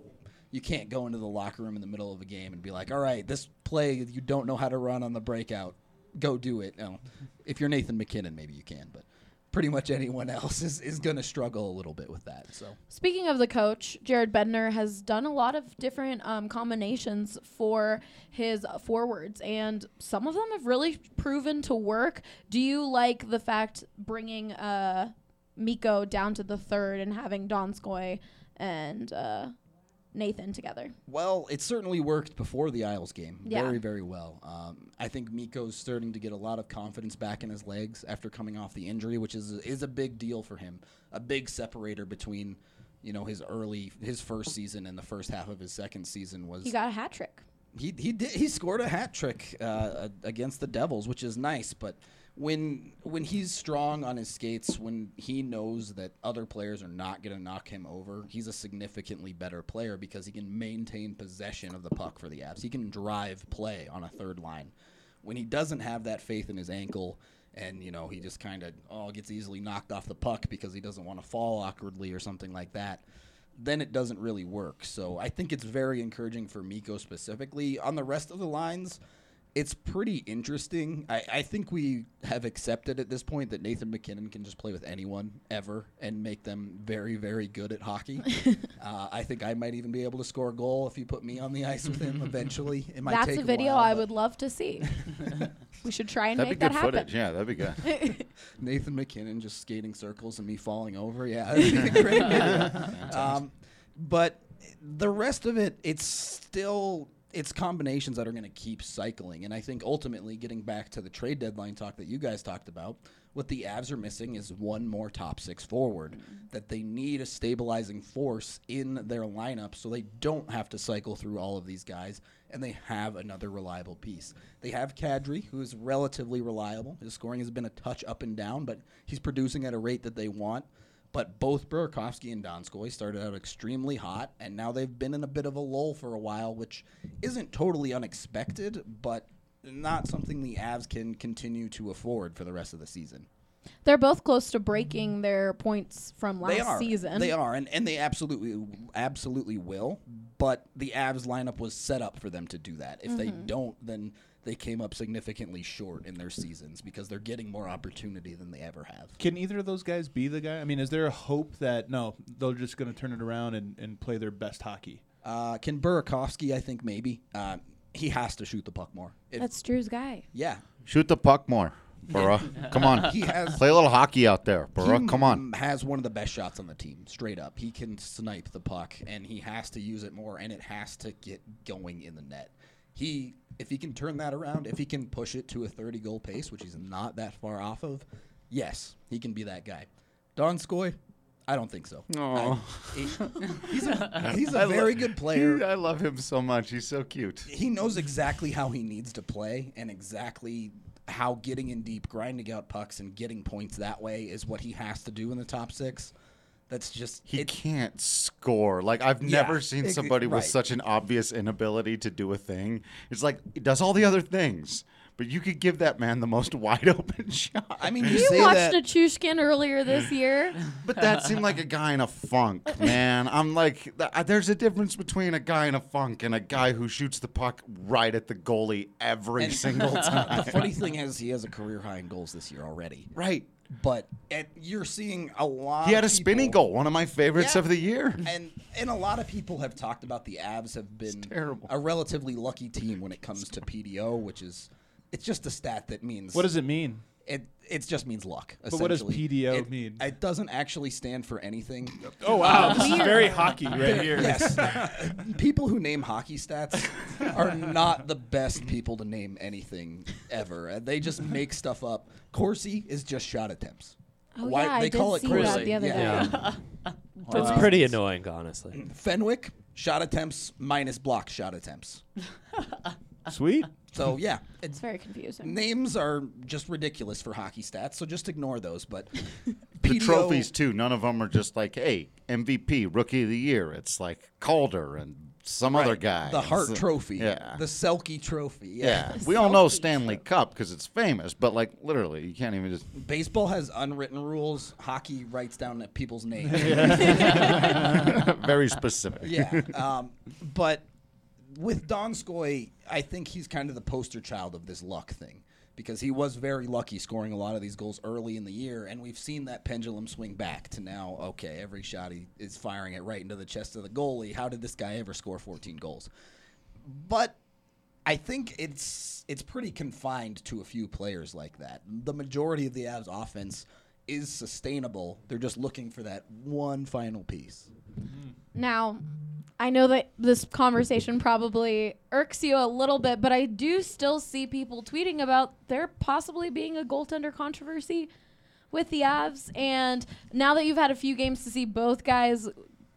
you can't go into the locker room in the middle of a game and be like, "All right, this play you don't know how to run on the breakout, go do it." If you're Nathan MacKinnon, maybe you can, but pretty much anyone else is, is going to struggle a little bit with that. So Speaking of the coach, Jared Bednar has done a lot of different um, combinations for his forwards, and some of them have really proven to work. Do you like the fact bringing uh, Mikko down to the third and having Donskoy and uh, Nathan together? Well, it certainly worked before the Isles game. Yeah. Very, very well. Um, I think Mikko's starting to get a lot of confidence back in his legs after coming off the injury, which is is a big deal for him. A big separator between, you know, his early his first season and the first half of his second season was He got a hat trick. He he did he scored a hat trick uh, against the Devils, which is nice. But when when he's strong on his skates, when he knows that other players are not going to knock him over, he's a significantly better player because he can maintain possession of the puck for the Avs. He can drive play on a third line. When he doesn't have that faith in his ankle. And you know he just kind of oh gets easily knocked off the puck because he doesn't want to fall awkwardly or something like that then it doesn't really work. So I think it's very encouraging for Mikko specifically. On the rest of the lines, it's pretty interesting. I, I think we have accepted at this point that Nathan MacKinnon can just play with anyone ever and make them very, very good at hockey. uh, I think I might even be able to score a goal if you put me on the ice with him eventually. It might That's take a video while, I would love to see. we should try and make That'd be make good that happen. footage. Yeah, that'd be good. Nathan MacKinnon just skating circles and me falling over. Yeah, that'd be great. Um, but the rest of it, it's still it's combinations that are going to keep cycling. And I think ultimately, getting back to the trade deadline talk that you guys talked about, what the Avs are missing is one more top six forward. That they need a stabilizing force in their lineup so they don't have to cycle through all of these guys and they have another reliable piece. They have Kadri, who is relatively reliable. His scoring has been a touch up and down, but he's producing at a rate that they want. But both Burakovsky and Donskoy started out extremely hot, and now they've been in a bit of a lull for a while, which isn't totally unexpected, but not something the Avs can continue to afford for the rest of the season. They're both close to breaking their points from last they are. season. They are, and, and they absolutely, absolutely will. But the Avs lineup was set up for them to do that. If they Mhm. don't, then they came up significantly short in their seasons because they're getting more opportunity than they ever have. Can either of those guys be the guy? I mean, is there a hope that no, they're just going to turn it around and, and play their best hockey? Uh, can Burakovsky? I think maybe uh, he has to shoot the puck more. If- That's Drew's guy. yeah, Shoot the puck more, Burra. Come on. He has- Play a little hockey out there, Burra. Come on. Has one of the best shots on the team, straight up. He can snipe the puck, and he has to use it more, and it has to get going in the net. He, if he can turn that around, if he can push it to a 30 goal pace, which he's not that far off of, yes, he can be that guy. Donskoy, I don't think so. I- he- he's a, he's a very good player. I love him so much. He's so cute. he knows exactly how he needs to play and exactly how getting in deep, grinding out pucks, and getting points that way is what he has to do in the top six. That's just He it- can't score. Like I've Yeah, never seen somebody with right. such an obvious inability to do a thing. It's like he does all the other things, but you could give that man the most wide open shot. I mean, you, You say watched that. a Chushkin earlier this year. But that seemed like a guy in a funk, man. I'm like, uh, there's a difference between a guy in a funk and a guy who shoots the puck right at the goalie every and single time. the funny thing is, he has a career high in goals this year already. right. But it, you're seeing a lot. He had a of spinning goal, one of my favorites Yeah. of the year. and and a lot of people have talked about the Avs have been terrible. a relatively lucky team when it comes to PDO, which is it's just a stat that means What does it mean? It it just means luck. But what does. PDO It- mean? It doesn't actually stand for anything. Oh wow, this is very hockey right here. yes, people who name hockey stats are not the best people to name anything ever. Uh, They just make stuff up. Corsi is just shot attempts. Oh, Why yeah, I they did call it see Corsi? that the other yeah. day. It's pretty annoying, honestly. Fenwick shot attempts minus block shot attempts. Sweet. So yeah, It's it's very confusing. names are just ridiculous for hockey stats. So just ignore those. But The PDO trophies too. None of them are just like, hey, MVP, Rookie of the Year. It's like Calder and some other guy. the Hart So- Trophy, Yeah. the Selke Trophy. yeah. Yeah. We all know Selke Stanley Cup because it's famous, but like literally, you can't even just. Baseball has unwritten rules. Hockey writes down people's names. very specific. yeah. Um, but with Donskoy, I think he's kind of the poster child of this luck thing because he was very lucky scoring a lot of these goals early in the year, and we've seen that pendulum swing back to now. Okay, every shot he is firing it right into the chest of the goalie. How did this guy ever score 14 goals? But I think it's it's pretty confined to a few players like that. The majority of the Avs offense is sustainable. They're just looking for that one final piece. Now, I know that this conversation probably irks you a little bit, but I do still see people tweeting about there possibly being a goaltender controversy with the Avs. And now that you've had a few games to see both guys,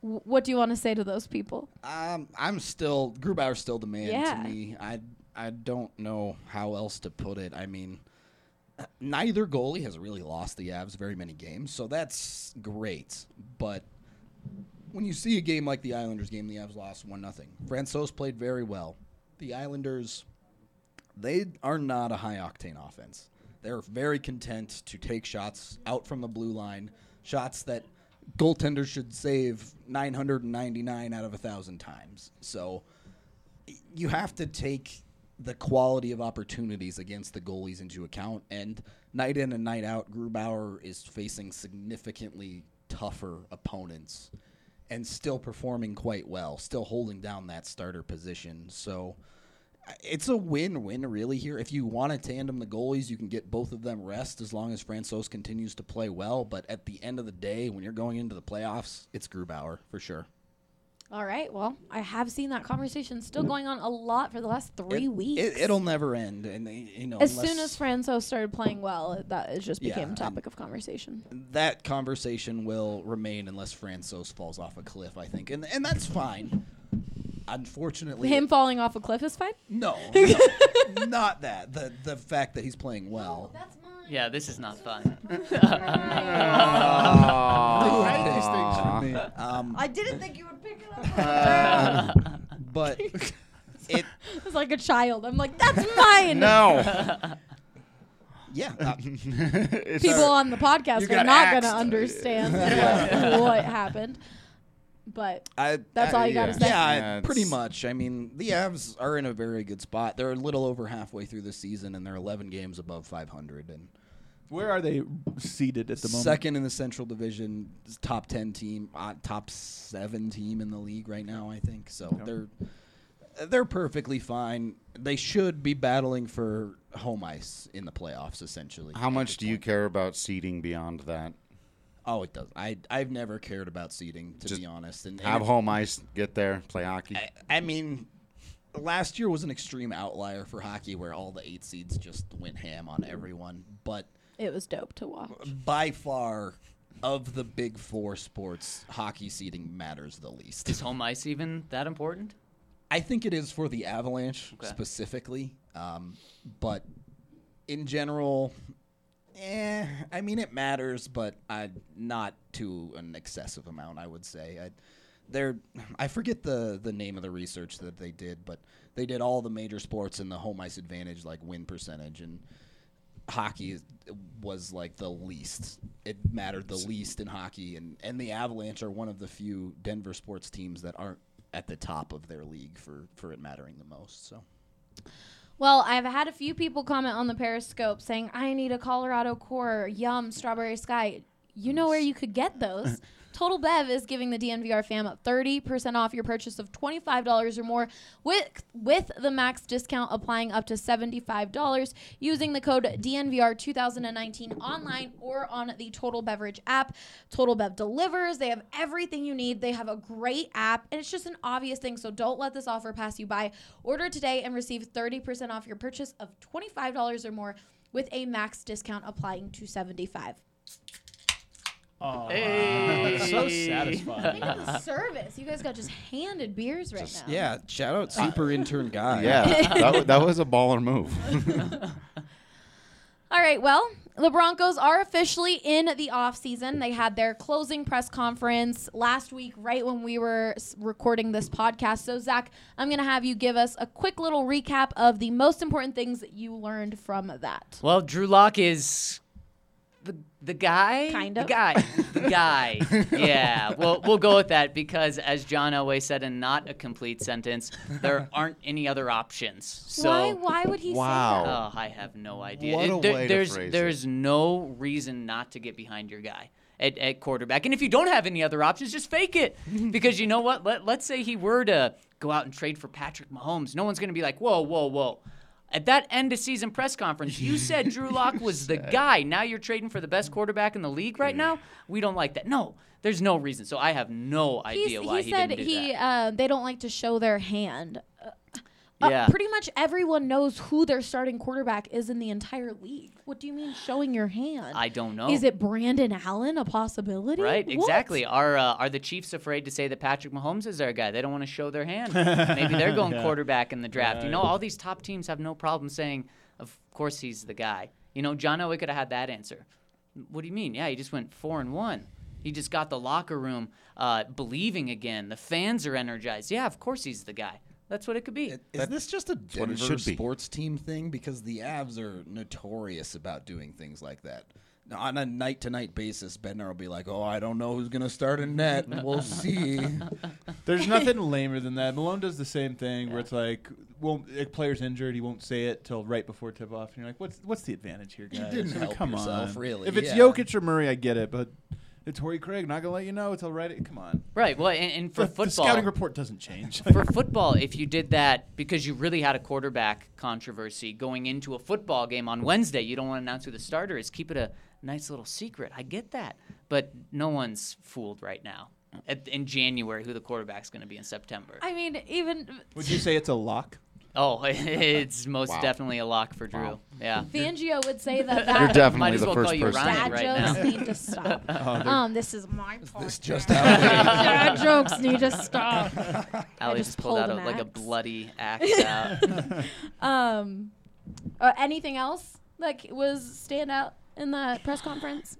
w- what do you want to say to those people? Um, I'm still Grubauer's still the man Yeah. to me. I I don't know how else to put it. I mean, neither goalie has really lost the Avs very many games, so that's great. But when you see a game like the Islanders game, the Avs lost one nothing. Francouz played very well. The Islanders, they are not a high octane offense. They're very content to take shots out from the blue line, shots that goaltenders should save 999 out of a thousand times. So you have to take the quality of opportunities against the goalies into account. And night in and night out, Grubauer is facing significantly tougher opponents and still performing quite well, still holding down that starter position. So uh, it's a win-win really here. If you want to tandem the goalies, you can get both of them rest as long as Francouz continues to play well. But at the end of the day, when you're going into the playoffs, it's Grubauer for sure. All right. Well, I have seen that conversation still going on a lot for the last three It- weeks. It, it'll never end, and uh, you know as soon as Franco started playing well, that it just Yeah, became a topic of conversation. that conversation will remain unless Francouz falls off a cliff, I think, and and that's fine. Unfortunately, Him falling off a cliff is fine. no, no, not that. The the fact that he's playing well. That's mine. Yeah, this is not fun. Um, I didn't think you would pick it up. but it It's like a child. I'm like, that's mine. No. yeah, uh, It's- People on the podcast You are got not going to understand what, what happened. But I, That's I- all you gotta say? Yeah, Yeah, pretty it's- much. I mean, the Avs are in a very good spot. They're a little over halfway through the season, and they're 11 games above 500, and Where are they seated at the moment? second in the Central Division, top 10 team, uh, top seven team in the league right now. I think so. Yep. They're they're perfectly fine. They should be battling for home ice in the playoffs, essentially. How much this do you care about seeding beyond that? Oh, it does. I I've never cared about seeding, to Just be honest. And, and Have if- home ice, get there, play hockey. I, I mean, last year was an extreme outlier for hockey where all the eight seeds just went ham on everyone. But it was dope to watch. by far, of the big four sports, hockey seeding matters the least. Is home ice even that important? I think it is for the Avalanche Okay. specifically, um, but in general, eh. I mean, it matters, but I not to an excessive amount. I would say. I, they're, I forget the the name of the research that they did, but they did all the major sports and the home ice advantage, like win percentage, and hockey was like the least. It mattered the least in hockey, and and the Avalanche are one of the few Denver sports teams that aren't at the top of their league for for it mattering the most. So Well, I've had a few people comment on the Periscope saying, I need a Colorado core, yum, strawberry sky. You know where you could get those. Total Bev is giving the DNVR fam 30% off your purchase of $25 or more with with the max discount applying up to $75 using the code DNVR 2019 online or on the Total Beverage app. Total Bev delivers. They have everything you need. They have a great app and it's just an obvious thing, so don't let this offer pass you by. Order today and receive 30% off your purchase of $25 or more with a max discount applying to 75. Oh, Hey. so satisfying. Think at the service. You guys got just handed beers right now. yeah, shout out super uh, intern guy. Yeah, that, wa- that was a baller move. All right, well, the Broncos are officially in the offseason. They had their closing press conference last week, right when we were recording this podcast. So, Zac, I'm going to have you give us a quick little recap of the most important things that you learned from that. Well, Drew Lock is the the guy. Kind The of. guy. The guy. yeah. Well, we'll go with that because, as John Elway said in not a complete sentence, there aren't any other options. So. why? Why would he Wow. say that? Oh, I have no idea. What a It- there- way to there's phrase there's no reason not to get behind your guy at, at quarterback. And if you don't have any other options, just fake it. because you know what? Let, let's say he were to go out and trade for Patrick Mahomes. No one's going to be like, whoa, whoa, whoa. At that end of season press conference, you said Drew Lock was the guy. Now you're trading for the best quarterback in the league right now. We don't like that. No, there's no reason. So I have no He's- idea why he he, said didn't do he that. uh, they don't like to show their hand. Uh, uh, Yeah. pretty much everyone knows who their starting quarterback is in the entire league. What do you mean showing your hand? I don't know. Is it Brandon Allen a possibility? Right, What? exactly. Are uh, are the Chiefs afraid to say that Patrick Mahomes is their guy? They don't want to show their hand. Maybe they're going quarterback in the draft. You know, all these top teams have no problem saying, "Of course he's the guy." You know, John Elway could have had that answer. What do you mean? Yeah, he just went four and one. He just got the locker room uh, believing again. The fans are energized. Yeah, of course he's the guy. That's what it could be. Is this just a Denver it should be. sports team thing? Because the Avs are notorious about doing things like that. Now, on a night to night basis, Bednar will be like, "Oh, I don't know who's gonna start in net. We'll see." There's nothing lamer than that. Malone does the same thing where it's like, well, a player's injured, he won't say it till right before tip off, and you're like, what's what's the advantage here, guys? didn't Like, help Come yourself, on, really, If it's yeah. Jokic or Murray, I get it, but it's Torrey Craig. Not gonna let you know until right. Come on. Right. Well, and, and for the, the scouting report doesn't change. for football, if you did that because you really had a quarterback controversy going into a football game on Wednesday, you don't want to announce who the starter is. Keep it a nice little secret. I get that, but no one's fooled right now. At, in January, who the quarterback's going to be in September? I mean, even Would you say it's a lock? Oh, it's most Wow. definitely a lock for Drew. Wow. Yeah. Fangio would say that You're definitely Might as the well first call you person. Dad right jokes now. need to stop. um, this is my part. this just happened. dad jokes need to stop. Allie just just pulled out a, like a bloody axe out. Um, uh, anything else that c- was stand out in the press conference?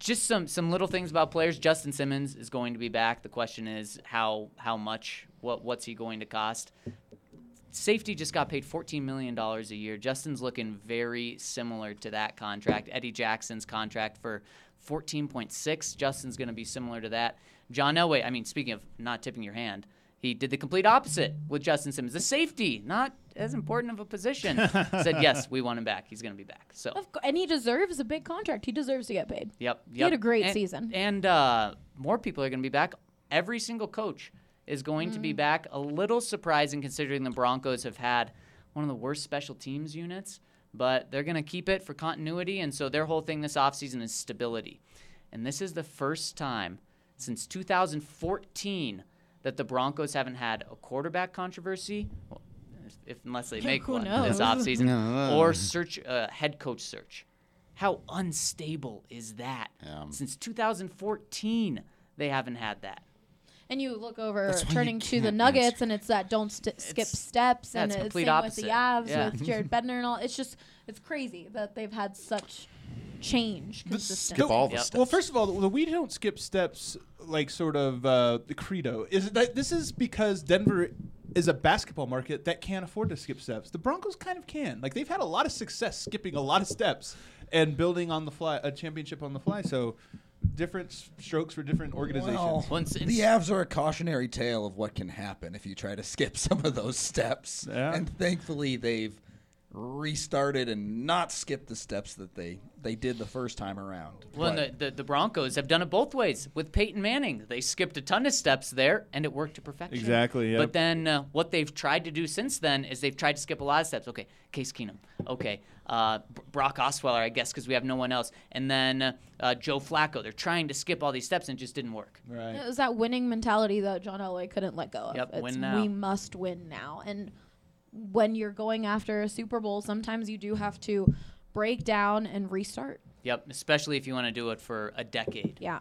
just some some little things about players. Justin Simmons is going to be back. The question is how how much what what's he going to cost? Safety just got paid $14 million a year. Justin's looking very similar to that contract. Eddie Jackson's contract for 14.6. Justin's going to be similar to that. John Elway, I mean, speaking of not tipping your hand, he did the complete opposite with Justin Simmons. The safety, not as important of a position, said, yes, we want him back. He's going to be back. So Of co- and he deserves a big contract. He deserves to get paid. Yep. He had a great And- season. And uh, more people are going to be back. Every single coach is going to be Mm. back. A little surprising considering the Broncos have had one of the worst special teams units, but they're going to keep it for continuity. And so their whole thing this offseason is stability. And this is the first time since 2014 that the Broncos haven't had a quarterback controversy. Well, if, unless they make one knows? this offseason, No. or search uh, head coach search. How unstable is that? Yeah. Since 2014, they haven't had that. And you look over That's why you turning to the Nuggets, answer. and it's that don't st- skip It's- steps, yeah, and it's it's complete same opposite. with the Avs Yeah. with Jared Bednar and all. It's just it's crazy that they've had such change consistent. Skip all the Yep. steps. Well, first of all, the we don't skip steps like sort of uh, the credo is that this is because Denver is a basketball market that can't afford to skip steps. The Broncos kind of can. Like they've had a lot of success skipping a lot of steps and building on the fly a championship on the fly. So different strokes for different organizations. Well, Once it's- the Avs are a cautionary tale of what can happen if you try to skip some of those steps. Yeah. And thankfully, they've restarted and not skipped the steps that they they did the first time around. Well, and the, the, the Broncos have done it both ways with Peyton Manning. They skipped a ton of steps there, and it worked to perfection. Exactly, yep. But then uh, what they've tried to do since then is they've tried to skip a lot of steps. Okay, Case Keenum. Okay, uh, B- Brock Osweiler, I guess, because we have no one else. And then uh, Joe Flacco. They're trying to skip all these steps, and it just didn't work. Right. It was that winning mentality that John Elway couldn't let go of. Yep, it's win now. we must win now. And when you're going after a Super Bowl, sometimes you do have to break down and restart. Yep, especially if you want to do it for a decade. Yeah.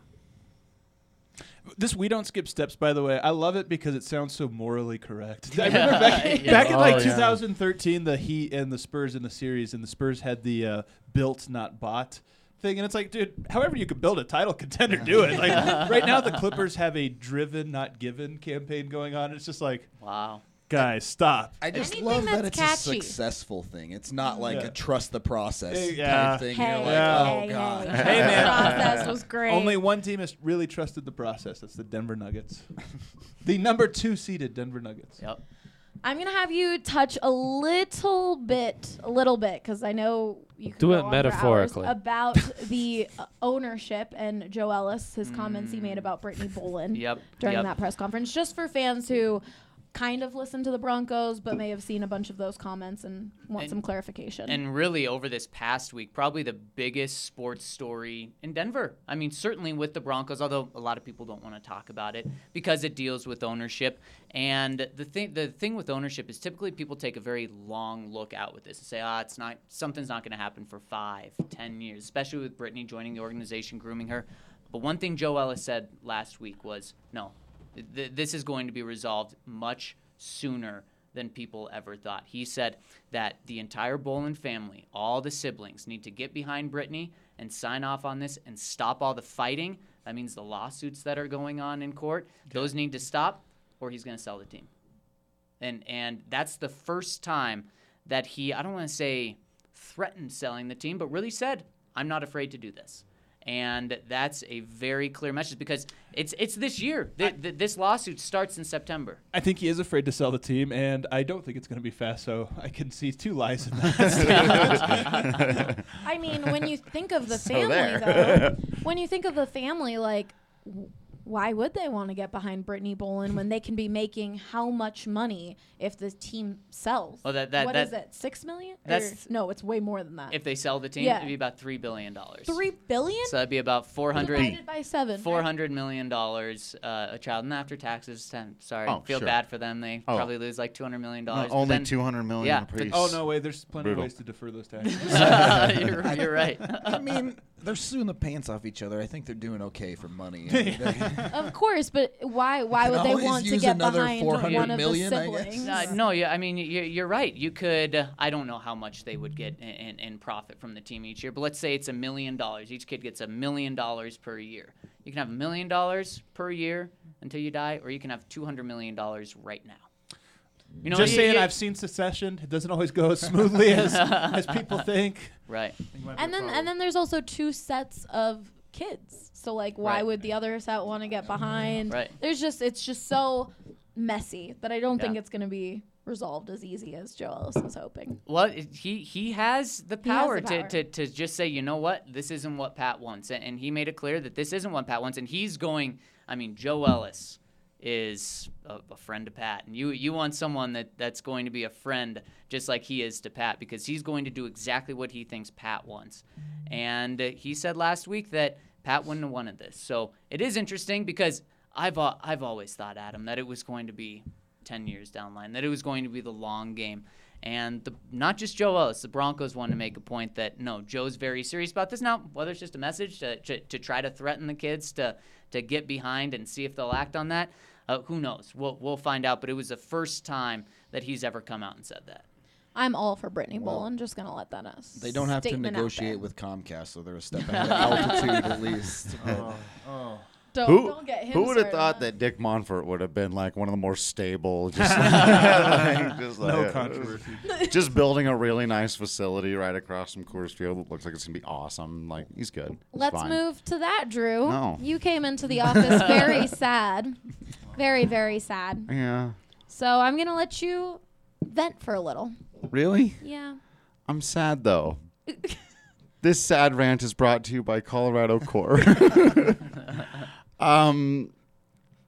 This we don't skip steps, by the way. I love it because it sounds so morally correct. I remember back, Yeah. back in like Oh, yeah. 2013, the Heat and the Spurs in the series, and the Spurs had the uh, built not bought thing, and it's like, dude, however you can build a title contender, do it. Like right now, the Clippers have a driven not given campaign going on. It's just like, Wow. Guys, stop. I just Anything love that that's it's a successful thing. It's not like Yeah. a trust the process Hey, type yeah. thing. Hey, You're like, Yeah. oh hey, god. hey. Hey, man. Process was great. Only one team has really trusted the process. That's the Denver Nuggets, the number two seeded Denver Nuggets. Yep. I'm gonna have you touch a little bit, a little bit, because I know you can Do go it on for hours metaphorically. about the uh, ownership and Joe Ellis, his comments he made about Brittany Bowlen Yep. during yep. that press conference, just for fans who kind of listen to the Broncos but may have seen a bunch of those comments and want And- some clarification. And really, over this past week, probably the biggest sports story in Denver. I mean, certainly with the Broncos, although a lot of people don't want to talk about it because it deals with ownership. And the thing, the thing with ownership is typically people take a very long look out with this and say, ah, it's not something's not going to happen for five, ten years, especially with Brittany joining the organization, grooming her. But one thing Joe Ellis said last week was, no, th- this is going to be resolved much sooner than people ever thought. He said that the entire Bowlen family, all the siblings, need to get behind Brittany and sign off on this and stop all the fighting. That means the lawsuits that are going on in court. Those need to stop, or he's going to sell the team. And and that's the first time that he I don't want to say threatened selling the team, but really said, "I'm not afraid to do this." And that's a very clear message because it's it's this year. Th- th- this lawsuit starts in September. I think he is afraid to sell the team, and I don't think it's going to be fast. So I can see two lies in that. I mean, when you think of the So family, there. though, when you think of the family, like, w- why would they want to get behind Brittany Bowlen when they can be making how much money if the team sells? Well, that- that- What that- is it? Six million? That's- Or- no, it's way more than that. If they sell the team, Yeah. it'd be about three billion dollars. Three billion So that'd be about four hundred. divided by seven. Four hundred million dollars uh, a child, and after taxes, ten, sorry, Oh, feel sure. bad for them. They Oh. probably lose like two hundred million dollars. but only then- two hundred million yeah. apiece. oh no way! There's plenty Brutal. of ways to defer those taxes. you're, you're right. I mean, they're suing the pants off each other. I think they're doing okay for money. I mean, they- Of course, but why? Why would they always want to use get another behind 400 one of million, the I guess. siblings? Uh, no, yeah, I mean you're, you're right. You could. Uh, I don't know how much they would get in, in, in profit from the team each year, but let's say it's a million dollars. Each kid gets a million dollars per year. You can have a million dollars per year until you die, or you can have two hundred million dollars right now. You know, Just you- saying, you- I've seen Succession. It doesn't always go as smoothly as as people think. right. and then and then there's also two sets of kids. So like, why Right. would the other set want to get behind? Right. There's just it's just so messy that I don't think it's gonna be resolved as easy as Joe Ellis was hoping. Well, he he has the He has power, the To, power. to to just say, you know what, this isn't what Pat wants, and, and he made it clear that this isn't what Pat wants, and he's going. I mean, Joe Ellis is a, a friend to Pat, and you you want someone that that's going to be a friend just like he is to Pat because he's going to do exactly what he thinks Pat wants, and he said last week that Pat wouldn't have wanted this. So it is interesting because I've uh, I've always thought Adam that it was going to be 10 years down the line, that it was going to be the long game. And the, not just Joe Ellis, the Broncos wanted to make a point that no, Joe's very serious about this. Now, whether it's just a message to, to, to try to threaten the kids to to get behind and see if they'll act on that, uh, who knows? We'll we'll find out. But it was the first time that he's ever come out and said that. I'm all for Brittany Bowlen. Just gonna let that us. They don't have to negotiate with Comcast, so they're a step ahead of altitude at least. But Don't, Who, don't get him who would have thought that Dick Monfort would have been like one of the more stable, just, like, just No like- controversy. just building a really nice facility right across from Coors Field. It looks like it's gonna be awesome. Like he's good. He's Let's fine. move to that, Drew. No. You came into the office very sad. Very, very sad. Yeah. So I'm going to let you vent for a little. Really? Yeah. I'm sad though. this sad rant is brought to you by Colorado Core. Um,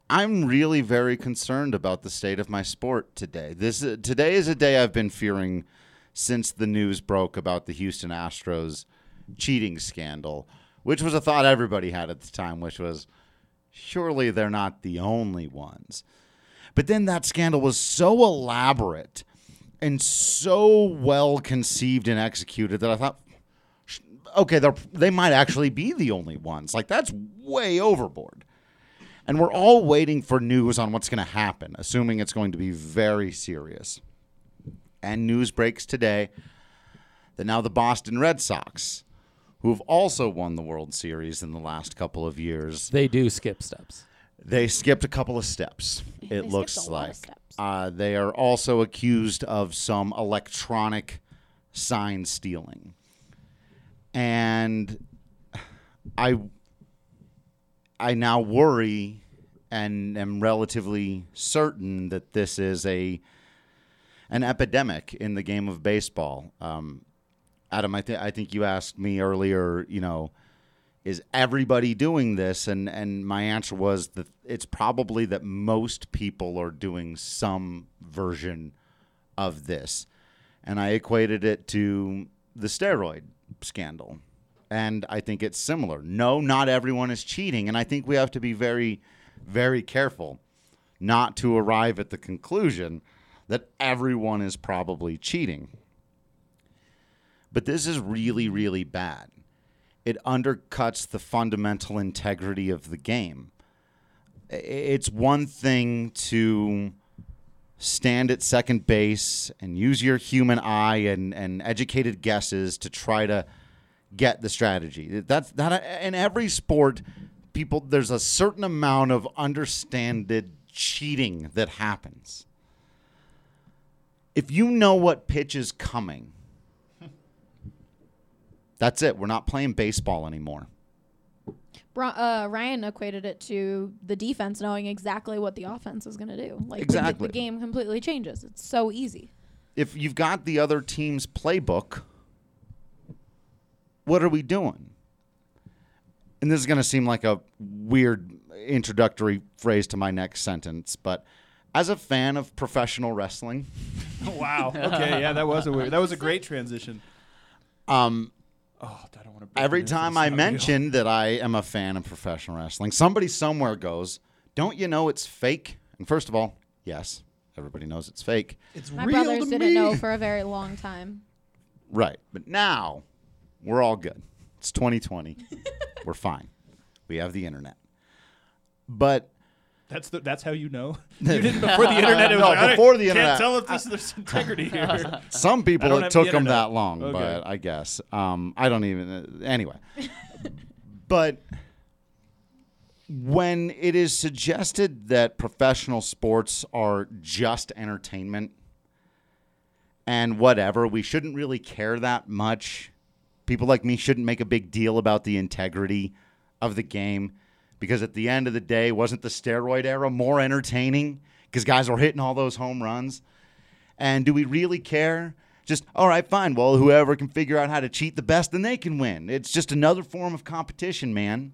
I'm really very concerned about the state of my sport today. This uh, today is a day I've been fearing since the news broke about the Houston Astros cheating scandal, which was a thought everybody had at the time, which was surely they're not the only ones. But then that scandal was so elaborate and so well conceived and executed that I thought, okay, they they might actually be the only ones. Like that's way overboard. And we're all waiting for news on what's going to happen, assuming it's going to be very serious. And news breaks today that now the Boston Red Sox, who have also won the World Series in the last couple of years, They do skip steps. they skipped a couple of steps. It skipped looks a lot of like uh, they are also accused of some electronic sign stealing, and I I now worry and am relatively certain that this is a an epidemic in the game of baseball. Um, Adam, I, th- I think you asked me earlier, you know, is everybody doing this? And, and my answer was that it's probably that most people are doing some version of this. And I equated it to the steroid scandal. And I think it's similar. No, not everyone is cheating. And I think we have to be very, very careful not to arrive at the conclusion that everyone is probably cheating. But this is really, really bad. It undercuts the fundamental integrity of the game. It's one thing to stand at second base and use your human eye and, and educated guesses to try to get the strategy. That's that in every sport, people there's a certain amount of understanded cheating that happens. If you know what pitch is coming, that's it. We're not playing baseball anymore. Bro- uh, Ryan equated it to the defense knowing exactly what the offense is going to do. Like the- Exactly. the, game completely changes. It's so easy. If you've got the other team's playbook, what are we doing? And this is going to seem like a weird introductory phrase to my next sentence, but as a fan of professional wrestling, wow. Okay. Yeah, that was a weird. That was a great transition. um, Oh, I don't want to. every time I mention that I am a fan of professional wrestling, somebody somewhere goes, "Don't you know it's fake?" And first of all, yes, everybody knows it's fake. it's My real brothers to didn't me. know for a very long time. Right. But now we're all good. It's 2020. we're fine. We have the internet. But That's the, that's how you know. You didn't before the internet. It was No, like, I before the can't internet. tell if this, there's integrity here. some people don't it have took the them internet. that long, Okay. but I guess um, I don't even. Uh, anyway, but when it is suggested that professional sports are just entertainment and whatever, we shouldn't really care that much. People like me shouldn't make a big deal about the integrity of the game because at the end of the day, wasn't the steroid era more entertaining because guys were hitting all those home runs? And do we really care? Just, all right, fine. Well, whoever can figure out how to cheat the best, then they can win. It's just another form of competition, man.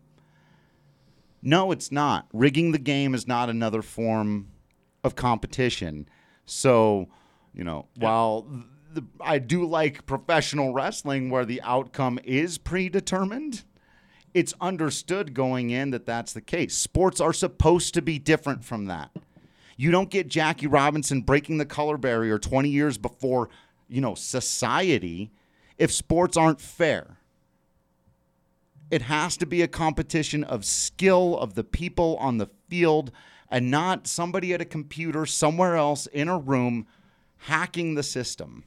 No, it's not. Rigging the game is not another form of competition. So, you know, while the, I do like professional wrestling where the outcome is predetermined, it's understood going in that that's the case. Sports are supposed to be different from that. You don't get Jackie Robinson breaking the color barrier 20 years before you know, society if sports aren't fair. It has to be a competition of skill of the people on the field and not somebody at a computer somewhere else in a room hacking the system.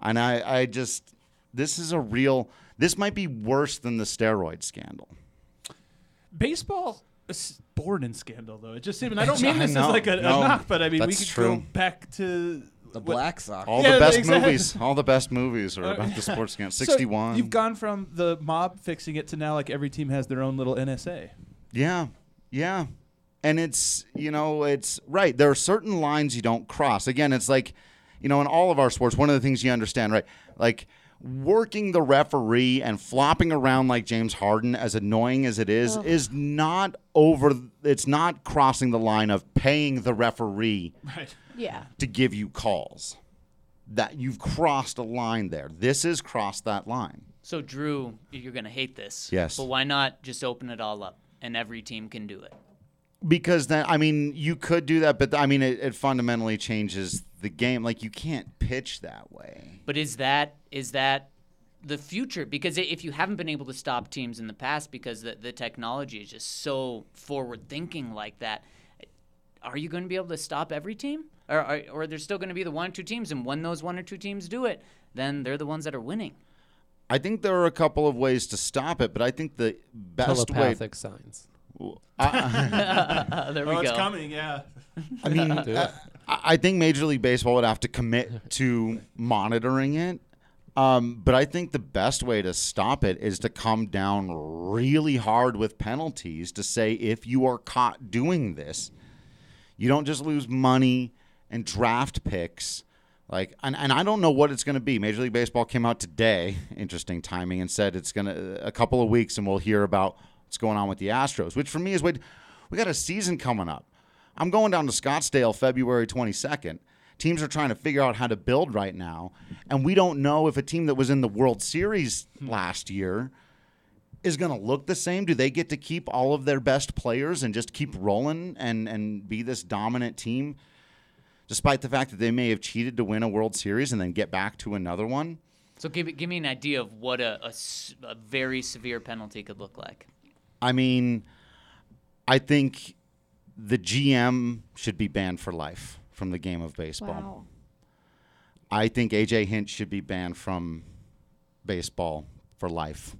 And I, I just, this is a real, this might be worse than the steroid scandal. Baseball is born in scandal, though. It just seems. And I don't I mean this know. as like a, a knock, but I mean we that's could true. go back to The what- Black Sox. All Yeah, the best exactly. movies, all the best movies are Uh, about the sports scandal. So 61. you've gone from the mob fixing it to now like every team has their own little NSA. Yeah, yeah. And it's, you know, it's right. There are certain lines you don't cross. Again, it's like, you know, in all of our sports, one of the things you understand, right? Like working the referee and flopping around like James Harden, as annoying as it is, is not over, it's not crossing the line of paying the referee Right. Yeah. to give you calls. That you've crossed a line there. This has crossed that line. So Drew, you're gonna hate this. Yes. But why not just open it all up and every team can do it? because then I mean you could do that, but I mean it, it fundamentally changes the game. Like you can't pitch that way. But is that is that the future? Because if you haven't been able to stop teams in the past because the, the technology is just so forward thinking like that, are you going to be able to stop every team? Or, or, or there's still going to be the one or two teams, and when those one or two teams do it, then they're the ones that are winning. I think there are a couple of ways to stop it, but I think the best way. Telepathic signs. Uh, there we oh, go. it's coming. Yeah. I mean, Do. I I think Major League Baseball would have to commit to monitoring it. Um, but I think the best way to stop it is to come down really hard with penalties to say if you are caught doing this, you don't just lose money and draft picks. Like, and, and I don't know what it's going to be. Major League Baseball came out today, interesting timing, and said it's going to a couple of weeks, and we'll hear about what's going on with the Astros. Which for me is wait, we got a season coming up. I'm going down to Scottsdale February 22nd. Teams are trying to figure out how to build right now, and we don't know if a team that was in the World Series hmm. last year is going to look the same. Do they get to keep all of their best players and just keep rolling and and be this dominant team, despite the fact that they may have cheated to win a World Series and then get back to another one? So give, me- give me an idea of what a a very severe penalty could look like. I mean, I think the GM should be banned for life from the game of baseball. Wow. I think AJ Hinch should be banned from baseball for life.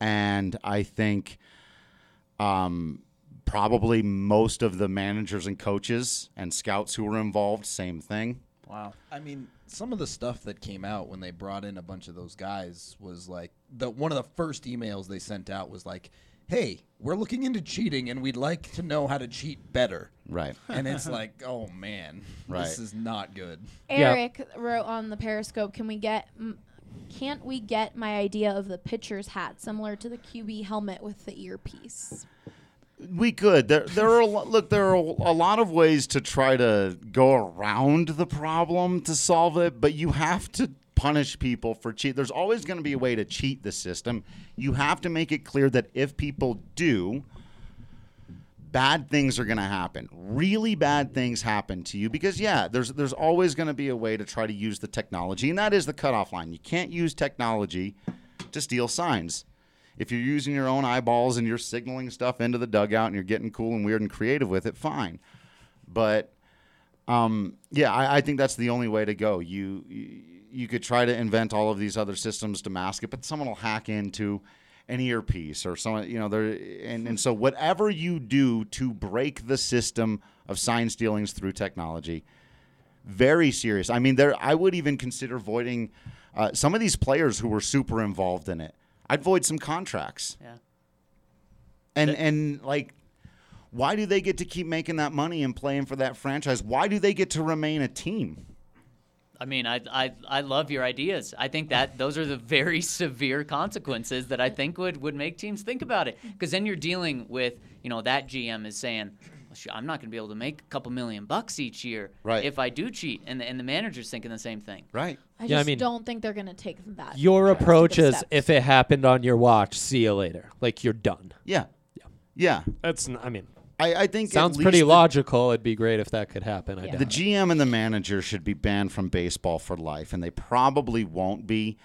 And I think um, probably most of the managers and coaches and scouts who were involved, same thing. Wow. I mean, some of the stuff that came out when they brought in a bunch of those guys was like the one of the first emails they sent out was like, "Hey, we're looking into cheating and we'd like to know how to cheat better." Right. And it's like, "Oh man, Right. this is not good." Eric wrote on the Periscope, "Can we get? m- Can't we get my idea of the pitcher's hat, similar to the QB helmet with the earpiece?" We could. There, there are a lo- look. There are a lot of ways to try to go around the problem to solve it, but you have to punish people for cheat. There's always going to be a way to cheat the system. You have to make it clear that if people do, bad things are going to happen. Really bad things happen to you because yeah, there's there's always going to be a way to try to use the technology, and that is the cutoff line. You can't use technology to steal signs. If you're using your own eyeballs and you're signaling stuff into the dugout and you're getting cool and weird and creative with it, fine. But um, yeah, I, I think that's the only way to go. You, you you could try to invent all of these other systems to mask it, but someone will hack into an earpiece or someone, you know, there and, and so whatever you do to break the system of sign stealings through technology, very serious. I mean, there I would even consider voiding uh, some of these players who were super involved in it. I'd void some contracts. Yeah. And and like why do they get to keep making that money and playing for that franchise? Why do they get to remain a team? I mean, I, I I love your ideas. I think that those are the very severe consequences that I think would, would make teams think about it. Because then you're dealing with, you know, that GM is saying, well, sh- I'm not going to be able to make a couple million bucks each year Right. if I do cheat. And the, and the manager's thinking the same thing. Right. I Yeah, I just mean- don't think they're gonna take that. Your approach is steps. if it happened on your watch, see you later. Like you're done. Yeah. Yeah. Yeah. That's n- I mean, I, I think Sounds pretty the- logical. It'd be great if that could happen. Yeah. doubt The. GM and the manager should be banned from baseball for life, and they probably won't be.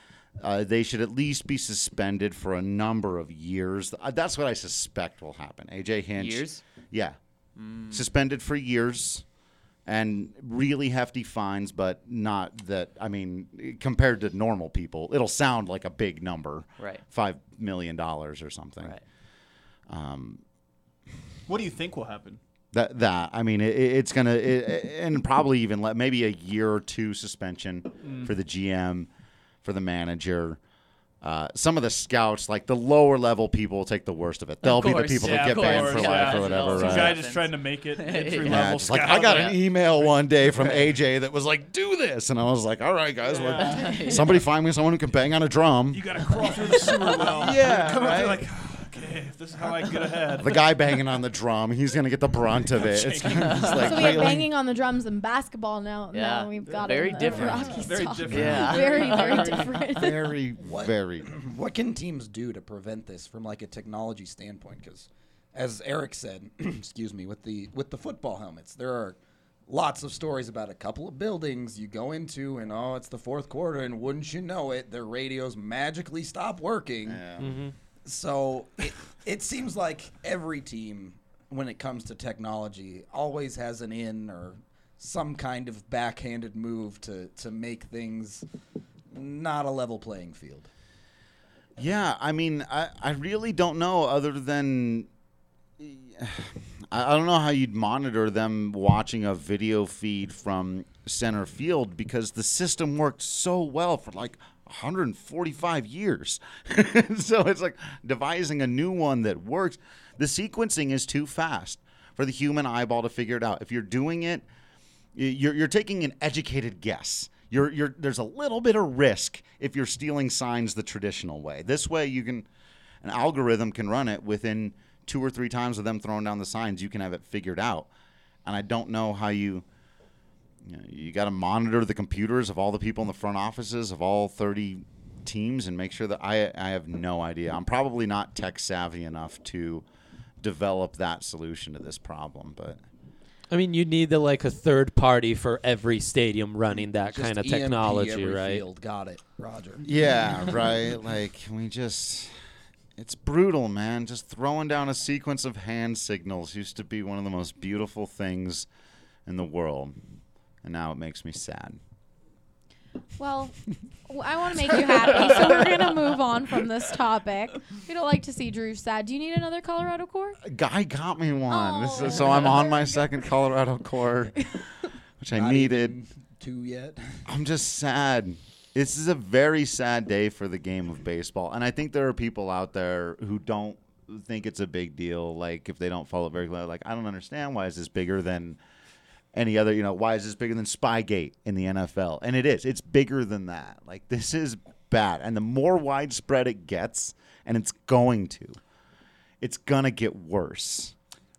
Uh, they should at least be suspended for a number of years. Uh, That's what I suspect will happen. AJ Hinch. Years? Yeah. Suspended for years and really hefty fines, but not that. I mean, compared to normal people, it'll sound like a big number. Right. $5 million or something. Right. What do you think will happen? That that I mean, it, it's gonna it, and probably even let maybe a year or two suspension Mm. for the GM, for the manager. Uh, some of the scouts, like the lower level people, will take the worst of it. They'll be the people yeah, that get of banned for yeah. life or whatever. Some right? Guy just trying to make it entry Yeah, level. like. I got an email one day from AJ that was like, "Do this," and I was like, "All right, guys, we're- somebody find me someone who can bang on a drum." You got to crawl through the sewer well. Yeah, Come up there right. like, this is how I get ahead. The guy banging on the drum, he's gonna get the brunt of it. It's just like So we have banging on the drums in basketball now. Yeah. Now we've got Very it in the different. Rocky Very style. different. Yeah. Very very different. very, What? very. What can teams do to prevent this from like a technology standpoint? Because, as Eric said, excuse me, with the with the football helmets, there are lots of stories about a couple of buildings you go into, and oh, it's the fourth quarter, and wouldn't you know it, their radios magically stop working. Mm-hmm. So it it seems like every team, when it comes to technology, always has an in or some kind of backhanded move to to make things not a level playing field. Yeah, I mean, I, I really don't know other than I I don't know how you'd monitor them watching a video feed from center field because the system worked so well for like 145 years. so it's like devising a new one that works. The sequencing is too fast for the human eyeball to figure it out. If you're doing it, you're, you're taking an educated guess. You're, you're, there's a little bit of risk if you're stealing signs the traditional way. This way, you can an algorithm can run it within two or three times of them throwing down the signs. You can have it figured out. And I don't know how you. You, know, you got to monitor the computers of all the people in the front offices of all 30 teams and make sure that I I have no idea. I'm probably not tech savvy enough to develop that solution to this problem, but. I mean, you need the, like a third party for every stadium running that Just kind of EMP technology, every right? Field. Got it, Roger. Yeah, right. Like we just it's brutal, man. Just throwing down a sequence of hand signals used to be one of the most beautiful things in the world. And now it makes me sad. Well, I want to make you happy, so we're gonna move on from this topic. We don't like to see Drew sad. Do you need another Colorado core? A guy got me one. This Oh. is, so oh. I'm on my second Colorado core, which I Not needed. two yet. I'm just sad. This is a very sad day for the game of baseball. And I think there are people out there who don't think it's a big deal. Like, if they don't follow it very closely, like, I don't understand why is this bigger than any other, you know, why is this bigger than Spygate in the NFL? And it is. It's bigger than that. Like, this is bad. And the more widespread it gets, and it's going to, it's going to get worse.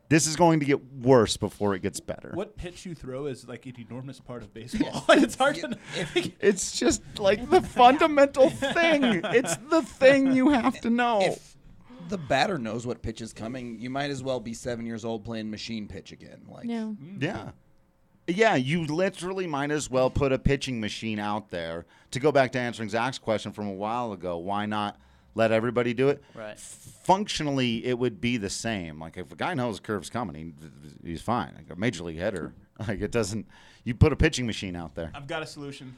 This is going to get worse before it gets better. What pitch you throw is like an enormous part of baseball. it's hard to. It's just like the fundamental thing. It's the thing you have to know. If the batter knows what pitch is coming, you might as well be seven years old playing machine pitch again. Like, No. yeah. Yeah, you literally might as well put a pitching machine out there. To go back to answering Zac's question from a while ago, why not let everybody do it? Right. Functionally, it would be the same. Like if a guy knows the curve's coming, he, he's fine. Like a major league hitter, like it doesn't. You put a pitching machine out there. I've got a solution.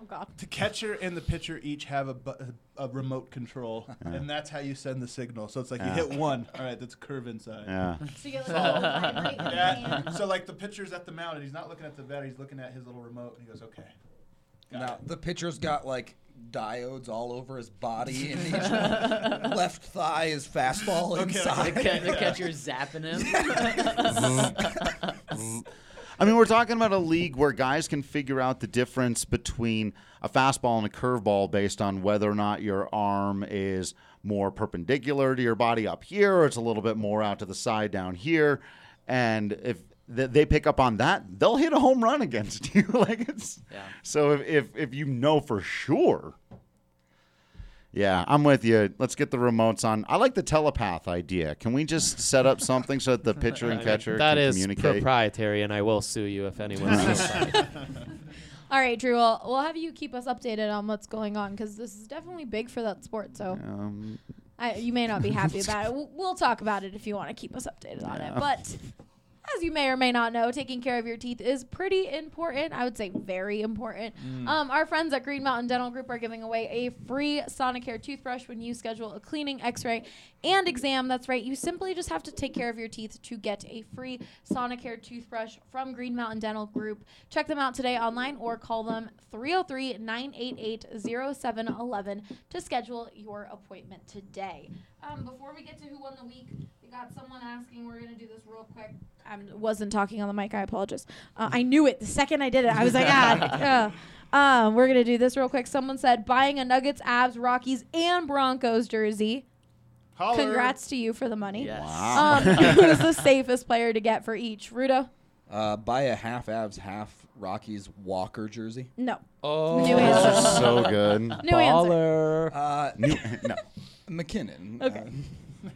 Oh God. The catcher and the pitcher each have a, bu- a remote control, and that's how you send the signal. So it's like you hit one, all right, that's a curve inside. Yeah. So you get like a little vibrate in Yeah. hand. So like the pitcher's at the mound, and he's not looking at the batter; he's looking at his little remote, and he goes, "Okay." Got Now it. the pitcher's got like diodes all over his body, and each left thigh is fastball Okay, The, inside. ca- the catcher's zapping him. I mean, we're talking about a league where guys can figure out the difference between a fastball and a curveball based on whether or not your arm is more perpendicular to your body up here or it's a little bit more out to the side down here. And if they pick up on that, they'll hit a home run against you. like it's Yeah. so if, if if you know for sure, Yeah, I'm with you. Let's get the remotes on. I like the telepath idea. Can we just set up something so that the pitcher and catcher That can is communicate? proprietary, and I will sue you if anyone's outside. All right, Drew. We'll, we'll have you keep us updated on what's going on because this is definitely big for that sport. So Um, I, you may not be happy about it. We'll, we'll talk about it if you want to keep us updated on it. But as you may or may not know, taking care of your teeth is pretty important. I would say very important. Um, our friends at Green Mountain Dental Group are giving away a free Sonicare toothbrush when you schedule a cleaning, X-ray, and exam. That's right. You simply just have to take care of your teeth to get a free Sonicare toothbrush from Green Mountain Dental Group. Check them out today online or call them 303-988-0711 to schedule your appointment today. Um, before we get to who won the week, we got someone asking. We're gonna do this real quick. I wasn't talking on the mic. I apologize. Uh, I knew it the second I did it. I was like, ah. uh, um, we're gonna do this real quick. Someone said buying a Nuggets, Avs, Rockies, and Broncos jersey. Holler. Congrats to you for the money. Yes. Um, who's the safest player to get for each? Rudo? Uh, buy a half Avs, half Rockies Walker jersey. No. oh, New answer. so good. New answer. baller. Uh, New- no. MacKinnon. Okay. Uh,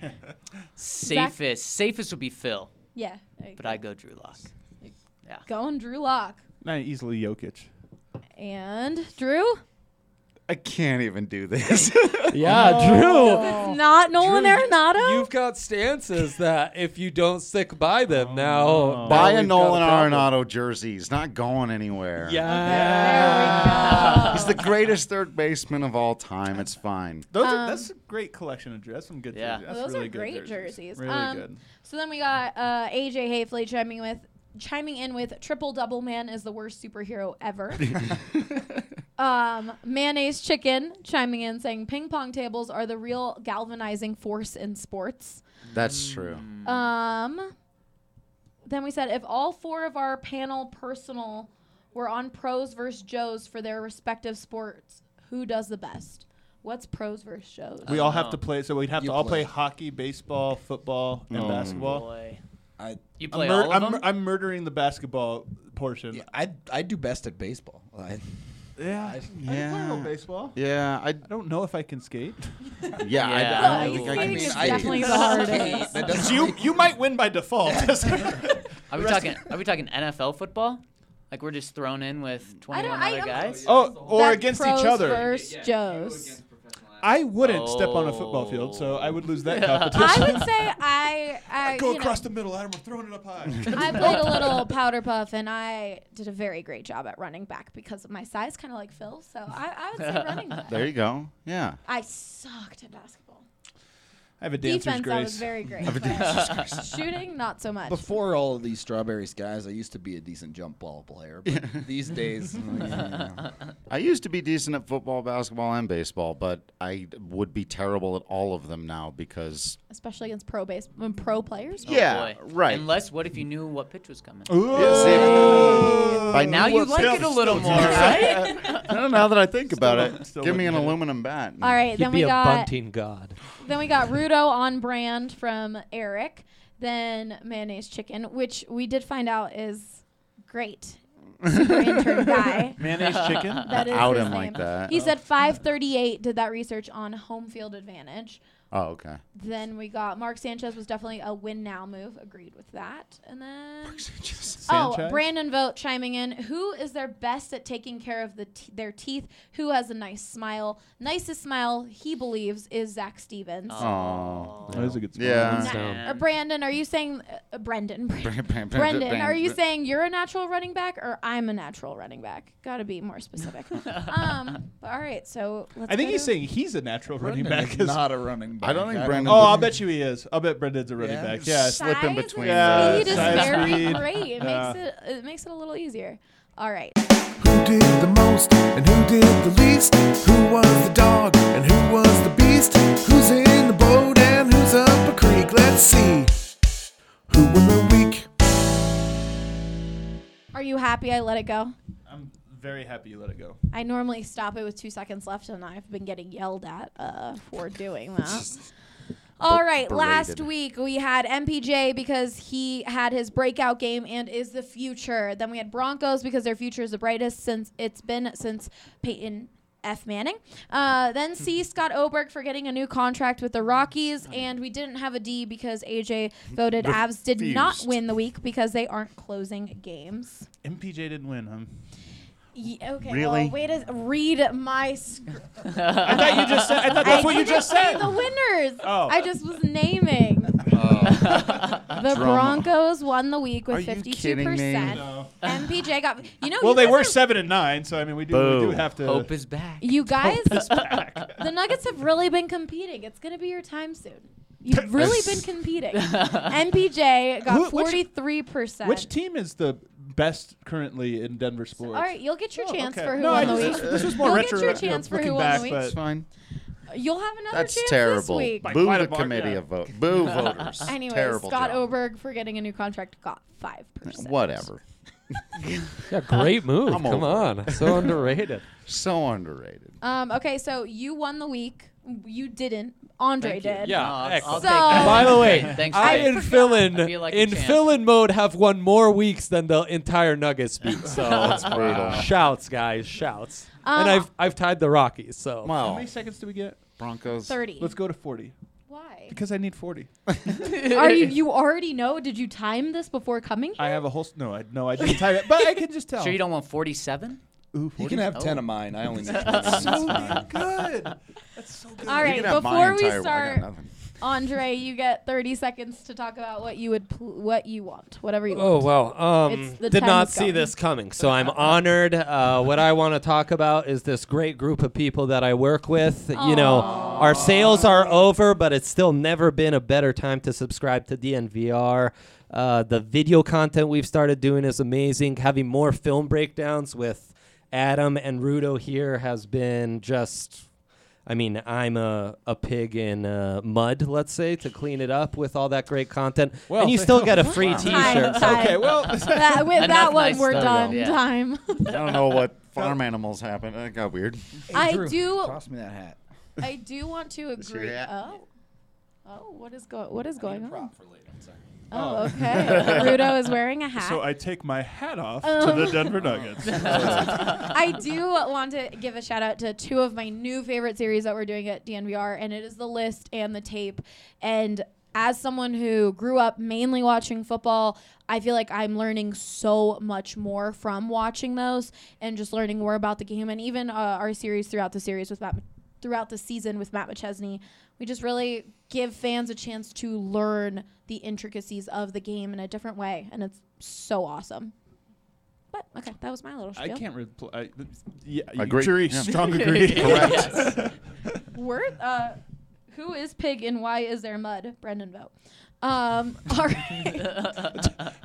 Safest. Safest would be Phil, Yeah. there but. I go Drew Lock. Yeah. Going Drew Lock. Not easily Jokic. And Drew? I can't even do this. Yeah, Drew. It's not Nolan Drew, Arenado? You've got stances that if you don't stick by them now, Buy now a we've got Nolan problem. Arenado jersey. He's not going anywhere. Yeah. He's the greatest third baseman of all time. It's fine. Those Um, are, that's a great collection of jerseys. That's some good Yeah. jerseys. That's Those really are good great jerseys. Really Um, good. So then we got uh, AJ Hayfley chiming with chiming in with triple double man is the worst superhero ever. um, mayonnaise chicken chiming in saying ping pong tables are the real galvanizing force in sports. That's true. Um, then we said if all four of our panel personal were on pros versus Joes for their respective sports, who does the best? What's pros versus Joes? We all have to play, so we'd have You to all play. play. hockey, baseball, football, and Oh. basketball. Boy. I, You I'm, play mur- all of I'm, them? I'm murdering the basketball portion. yeah, I I do best at baseball. I, Yeah, I, I can play a Yeah. little baseball. Yeah, I I don't know if I can skate. yeah, Yeah. I, I don't think I skating can. is I- definitely the hardest. that doesn't you you might win by default. Are we talking? Are we talking NFL football? Like we're just thrown in with 21 don't- I other guys? oh, or That's against pros each other. versus Joes. I wouldn't step on a football field, so I would lose that oh. competition. I would say I, I Go across know, the middle, Adam. We're throwing it up high. I played a little powder puff, and I did a very great job at running back because of my size, kind of like Phil. So I, I would say running back. There you go. Yeah. I sucked at basketball. I have a dancer's Defense, I was grace. very great. but Shooting, not so much. Before all of these strawberry skies, I used to be a decent jump ball player. But these days, you know, I used to be decent at football, basketball, and baseball, but I would be terrible at all of them now because Especially against pro base, pro players. Oh, yeah, boy. right. Unless, what if you knew what pitch was coming? Yeah, see, by Now you like it a little more, right? No, now that I think about it, still give me an wouldn't it. aluminum bat. All right, He'd then be we a got bunting god. then we got Rudo on brand from Eric. Then mayonnaise chicken, which we did find out is great. Super intern guy. Mayonnaise chicken. That is out his him like that. He said 538 did that research on home field advantage. Oh, okay. Then we got Mark Sanchez was definitely a win now move. Agreed with that. And then oh, Sanchez? Brandon Vogt chiming in. Who is their best at taking care of the t- their teeth? Who has a nice smile? Nicest smile he believes is Zac Stevens. Oh, That is a good smile. Yeah. Na- uh, Brandon, are you saying uh, Brendan? Brendan, are you saying you're a natural running back or I'm a natural running back? Got to be more specific. um, all right, so let's I think go he's to- saying he's a natural running Brendan back. is 'cause- not a running back. I don't think Brendan- oh, I'll bet you he is. I'll bet Brendan's a running Yeah. back. Yeah. slip in Size between. and Yeah, speed is size, very speed. great. It Yeah. makes it it makes it a little easier. All right. Who did the most and who did the least? Who was the dog and who was the beast? Who's in the boat and who's up a creek? Let's see. Who won the week? Are you happy I let it go? Very happy you let it go. I normally stop it with two seconds left, and I've been getting yelled at uh, for doing that. All right, last berated. week we had MPJ because he had his breakout game and is the future. Then we had Broncos because their future is the brightest since it's been since Peyton F. Manning. Uh, then C. Scott Oberg for getting a new contract with the Rockies. And we didn't have a D because AJ voted Avs did not win the week because they aren't closing games. MPJ didn't win, huh? Ye- okay, Really? well, wait to read my script. I thought you just said. I thought that's what you just said. the winners. Oh. I just was naming. Oh. the Broncos won the week Are with you fifty-two kidding me? percent. No. MPJ got. You know. Well, you they were are- seven and nine, so I mean, we do, we do have to. Hope is back. You guys, the Nuggets have really been competing. It's going to be your time soon. You've really been competing. MPJ got forty-three percent. Which team is the best currently in Denver sports? All right, you'll get your Oh, chance okay. for who No, won I the just- week. this was more You'll retro, get your you know, chance for looking who won back, the week. but- fine. You'll have another That's chance terrible. this week. By Boo quite the mark, committee yeah. of vote. Boo voters. Anyways, Terrible Scott job. Oberg for getting a new contract got five percent. Whatever. Yeah, great move. I'm Come over on. So underrated. So underrated. Um, okay, so you won the week. You didn't. Andre Thank you. did. Yeah, I'll, excellent. I'll So- take that. By the way, Thanks I for- in fill-in I feel like a in champ. fill-in mode have won more weeks than the entire Nuggets beat. So That's brutal. shouts, guys, shouts. Um, and I've I've tied the Rockies. So How Wow. many seconds do we get? Broncos. thirty. Let's go to forty. Why? Because I need forty. Are you? You already know? Did you time this before coming here? I have a whole. s- No, I no, I didn't type it, but I can just tell. Sure, you don't want 47? Ooh, You can have Oh. ten of mine. I only need twenty. so good. That's so good. All You right, can have my before we entire- I got start. Andre, you get 30 seconds to talk about what you would, pl- what you want, whatever you Oh want. well, um, did not see going. this coming, so I'm honored. Uh, what I want to talk about is this great group of people that I work with. You know, our sales are over, but it's still never been a better time to subscribe to DNVR. Uh, the video content we've started doing is amazing. Having more film breakdowns with Adam and Rudo here has been just. I mean, I'm a, a pig in uh, mud, let's say, to clean it up with all that great content. Well, and you still get a free T-shirt. time. Okay, well, that, with that one, nice we're stuff. done. Yeah. Time. I don't know what farm animals happen. That got weird. I do. Toss me that hat. I do want to agree. Oh, oh, what is going? What is going on? for later. I'm sorry. Oh, okay. Rudo is wearing a hat. so I take my hat off Um. to the Denver Nuggets. I do want to give a shout out to two of my new favorite series that we're doing at DNVR, and it is the list and the tape. And as someone who grew up mainly watching football, I feel like I'm learning so much more from watching those and just learning more about the game. And even uh, our series throughout the series with Matt, throughout the season with Matt McChesney, we just really give fans a chance to learn the intricacies of the game in a different way, and it's so awesome. But okay, that was my little I can't reply. Yeah, Agree. jury Yeah. strong agree. Correct. Word. Uh, who is pig and why is there mud? Brendan Vogt. Um, all right.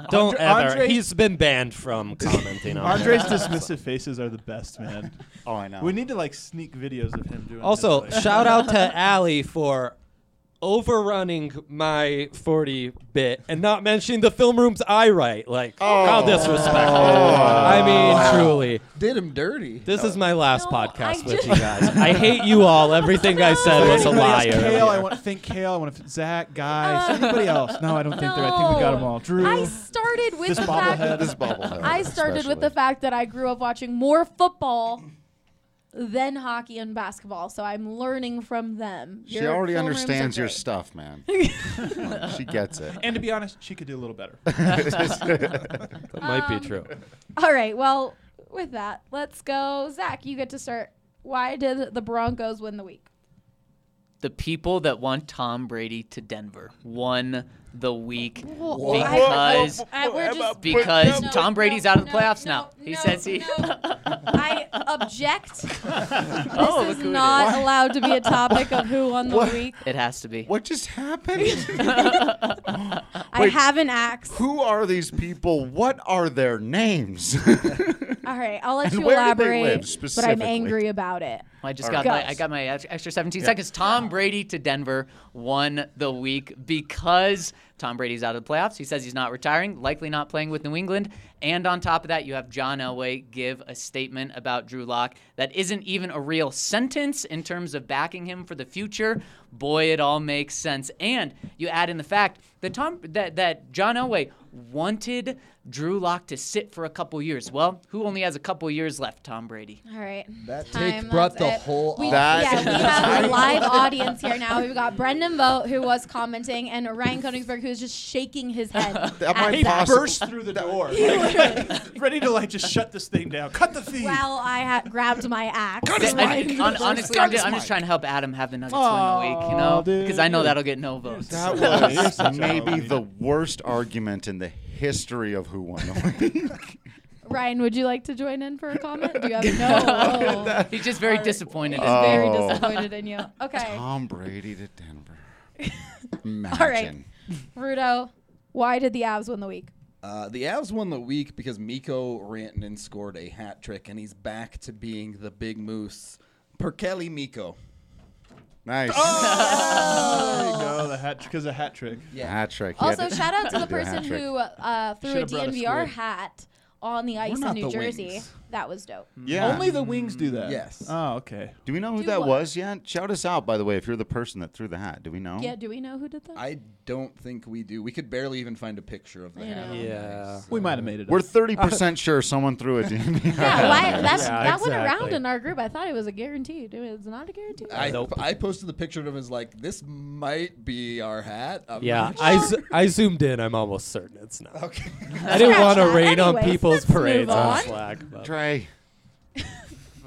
Don't Andre- ever. Andre's- He's been banned from commenting on Andre's that. dismissive faces are the best, man. Oh, I know. We need to like sneak videos of him doing. Also, his, like- shout out to Allie for overrunning my 40 bit and not mentioning the film rooms I write. Like, oh. how disrespectful. Oh. I mean, truly. Did him dirty. This is my last No, podcast I with just- you guys. I hate you all. Everything I said was a Anybody lie. else? Kale, I want to think Kale. I want to Zac, guys, uh, anybody else? No, I don't think they're. I think we got them all. Drew. I started with This the fact. bobblehead. this bobblehead. I started with the fact that I grew up watching more football than hockey and basketball, so I'm learning from them. She Your already film rooms are understands your stuff, man. she gets it. and to be honest, she could do a little better. That might Um, be true. All right. Well, with that, let's go. Zac, you get to start. Why did the Broncos win the week? The people that want Tom Brady to Denver won the week Whoa. because I, we're just because No, Tom no, Brady's out of the no, playoffs no, now. He says he. no. I object. Oh, this Oh, is look who it not is. allowed to be a topic of who won the What? week. It has to be. What just happened? I have an axe. Who are these people? What are their names? All right, I'll let And you where do they elaborate, live but I'm angry about it. I just All got right. my I got my extra 17 seconds. Tom Brady to Denver won the week because Tom Brady's out of the playoffs. He says he's not retiring, likely not playing with New England, And on top of that, you have John Elway give a statement about Drew Lock that isn't even a real sentence in terms of backing him for the future. Boy, it all makes sense. And you add in the fact that Tom that, that John Elway wanted Drew Lock to sit for a couple years. Well, who only has a couple years left? Tom Brady. All right. That Time, take brought the it. Whole. We, That- yeah, we have a live audience here now. We've got Brendan Vogt, who was commenting, and Ryan Koenigsberg, who's just shaking his head. That might He burst through the door, ready, ready to like just shut this thing down. Cut the feed. Well, I had grabbed my axe. And- and hon- honestly, I'm just, I'm just trying to help Adam have the Nuggets win the week, you know, because I know that'll get no votes. That was maybe the worst argument in the history of who won the week. Ryan, would you like to join in for a comment? Do you have no? He's just very disappointed. He's in very Oh. disappointed in you. Okay, Tom Brady to Denver. Imagine. all right, Rudo. Why did the Avs win the week? Uh, the Avs won the week because Mikko Rantanen scored a hat trick, and he's back to being the big moose. Per Kelly Mikko. Nice. There you go. The hat because a hat trick. Yeah. Hat trick. Also, to- shout out to the do a hat person who uh, threw a Should've a DNVR squid. hat on the ice in not New Jersey. Wings. That was dope. Yeah. Only the wings do that. Yes. Oh, okay. Do we know who Do that what? was yet? Shout us out, by the way, if you're the person that threw the hat. Do we know? Yeah, do we know who did that? I don't think we do. We could barely even find a picture of the Yeah. hat. Yeah. We might have made it. We're up. 30% sure someone threw it. yeah, why, that's, Yeah, that went around exactly. in our group. I thought it was a guaranteed. It was not a guaranteed. I, Nope. I posted the picture of him as like, this might be our hat. I'm Yeah, not I, sure. z- I zoomed in. I'm almost certain it's not. Okay. I didn't want to that. rain on Anyways, people's let's move parades on on. Slack. but Trey.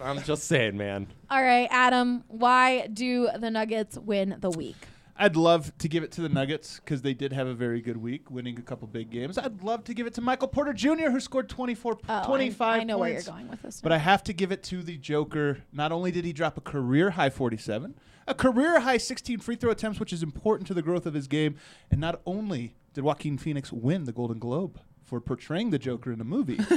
I'm just saying, man. All right, Adam. Why do the Nuggets win the week? I'd love to give it to the Nuggets because they did have a very good week, winning a couple big games. I'd love to give it to Michael Porter Jr., who scored 24, p- Oh, I- 25 I, know where you're going with this. But I have to give it to the Joker. Not only did he drop a career high 47, a career high 16 free throw attempts, which is important to the growth of his game, and not only did Joaquin Phoenix win the Golden Globe for portraying the Joker in a movie,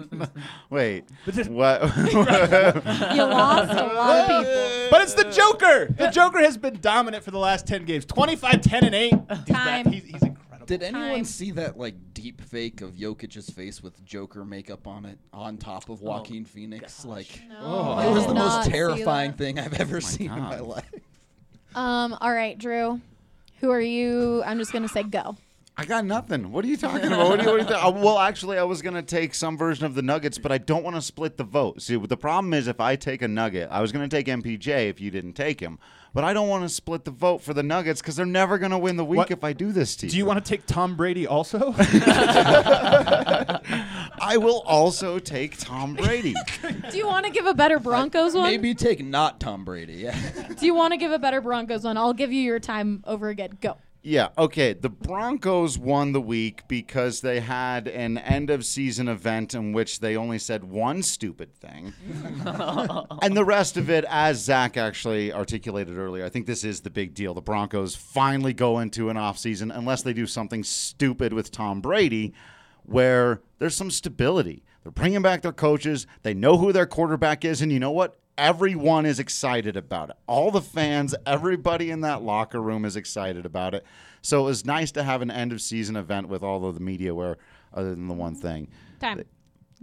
Wait. But what? you lost a lot of people. but it's the Joker. The Joker has been dominant for the last 10 games 25, 10, and 8. He's, back. Time. he's, he's incredible. Did anyone Time. see that like deep fake of Jokic's face with Joker makeup on it on top of Joaquin Phoenix? Like No, I it was did the not most see terrifying that. thing I've ever seen in my God. life. Um. All right, Drew. Who are you? I'm just gonna say go. I got nothing. What are you talking about? What do you, what do you think? Uh, well, actually, I was going to take some version of the Nuggets, but I don't want to split the vote. See, the problem is if I take a Nugget, I was going to take MPJ if you didn't take him, but I don't want to split the vote for the Nuggets because they're never going to win the week What- if I do this to you. Do you want to take Tom Brady also? I will also take Tom Brady. Do you want to give a better Broncos one? Maybe take not Tom Brady. Yeah. Do you want to give a better Broncos one? I'll give you your time over again. Go. Yeah, okay. The Broncos won the week because they had an end of season event in which they only said one stupid thing. and the rest of it, as Zac actually articulated earlier, I think this is the big deal. The Broncos finally go into an offseason, unless they do something stupid with Tom Brady, where there's some stability. They're bringing back their coaches, they know who their quarterback is, and you know what? Everyone is excited about it. All the fans, everybody in that locker room is excited about it. So it was nice to have an end of season event with all of the media where, other than the one thing. Time. they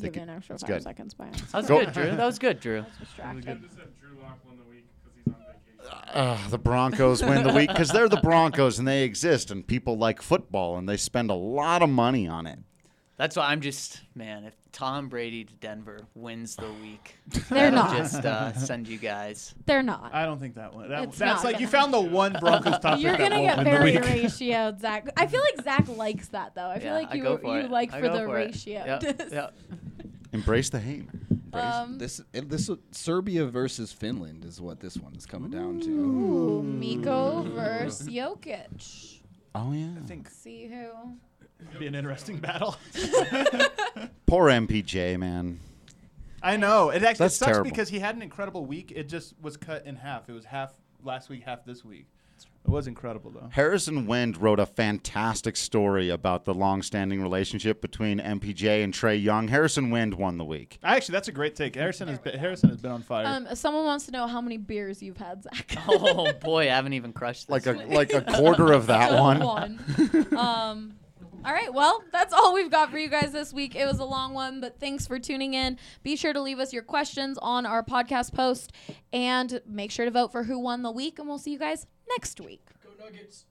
Give can- you an extra five good. seconds by That was good, Drew. That was good, Drew. distracted. Uh, the Broncos win the week because they're the Broncos and they exist, and people like football and they spend a lot of money on it. That's why I'm just man. If Tom Brady to Denver wins the week, They're that'll not. just uh, send you guys. They're not. I don't think that one. That, It's that's not like you found the one Broncos topic You're that gonna won't get win the very week. ratioed, Zac. I feel like Zac likes that though. I feel Yeah, like I you go for you it. like I for go the for it. ratio. Yep, yep. Embrace the hate. Um, this it- this Serbia versus Finland is what this one is coming down to. Ooh, Mikko versus Jokic. Oh yeah. I think See who. It'd be an interesting battle. Poor MPJ, man. I know. It actually That's sucks terrible. because he had an incredible week. It just was cut in half. It was half last week, half this week. It was incredible though. Harrison Wind wrote a fantastic story about the long-standing relationship between MPJ and Trae Young. Harrison Wind won the week. Actually, that's a great take. Harrison has been, Harrison has been on fire. Um, someone wants to know how many beers you've had, Zac. Oh boy, I haven't even crushed this. Like a like a quarter of that one. one. um, All right, well, that's all we've got for you guys this week. It was a long one, but thanks for tuning in. Be sure to leave us your questions on our podcast post and make sure to vote for who won the week, and we'll see you guys next week. Go Nuggets.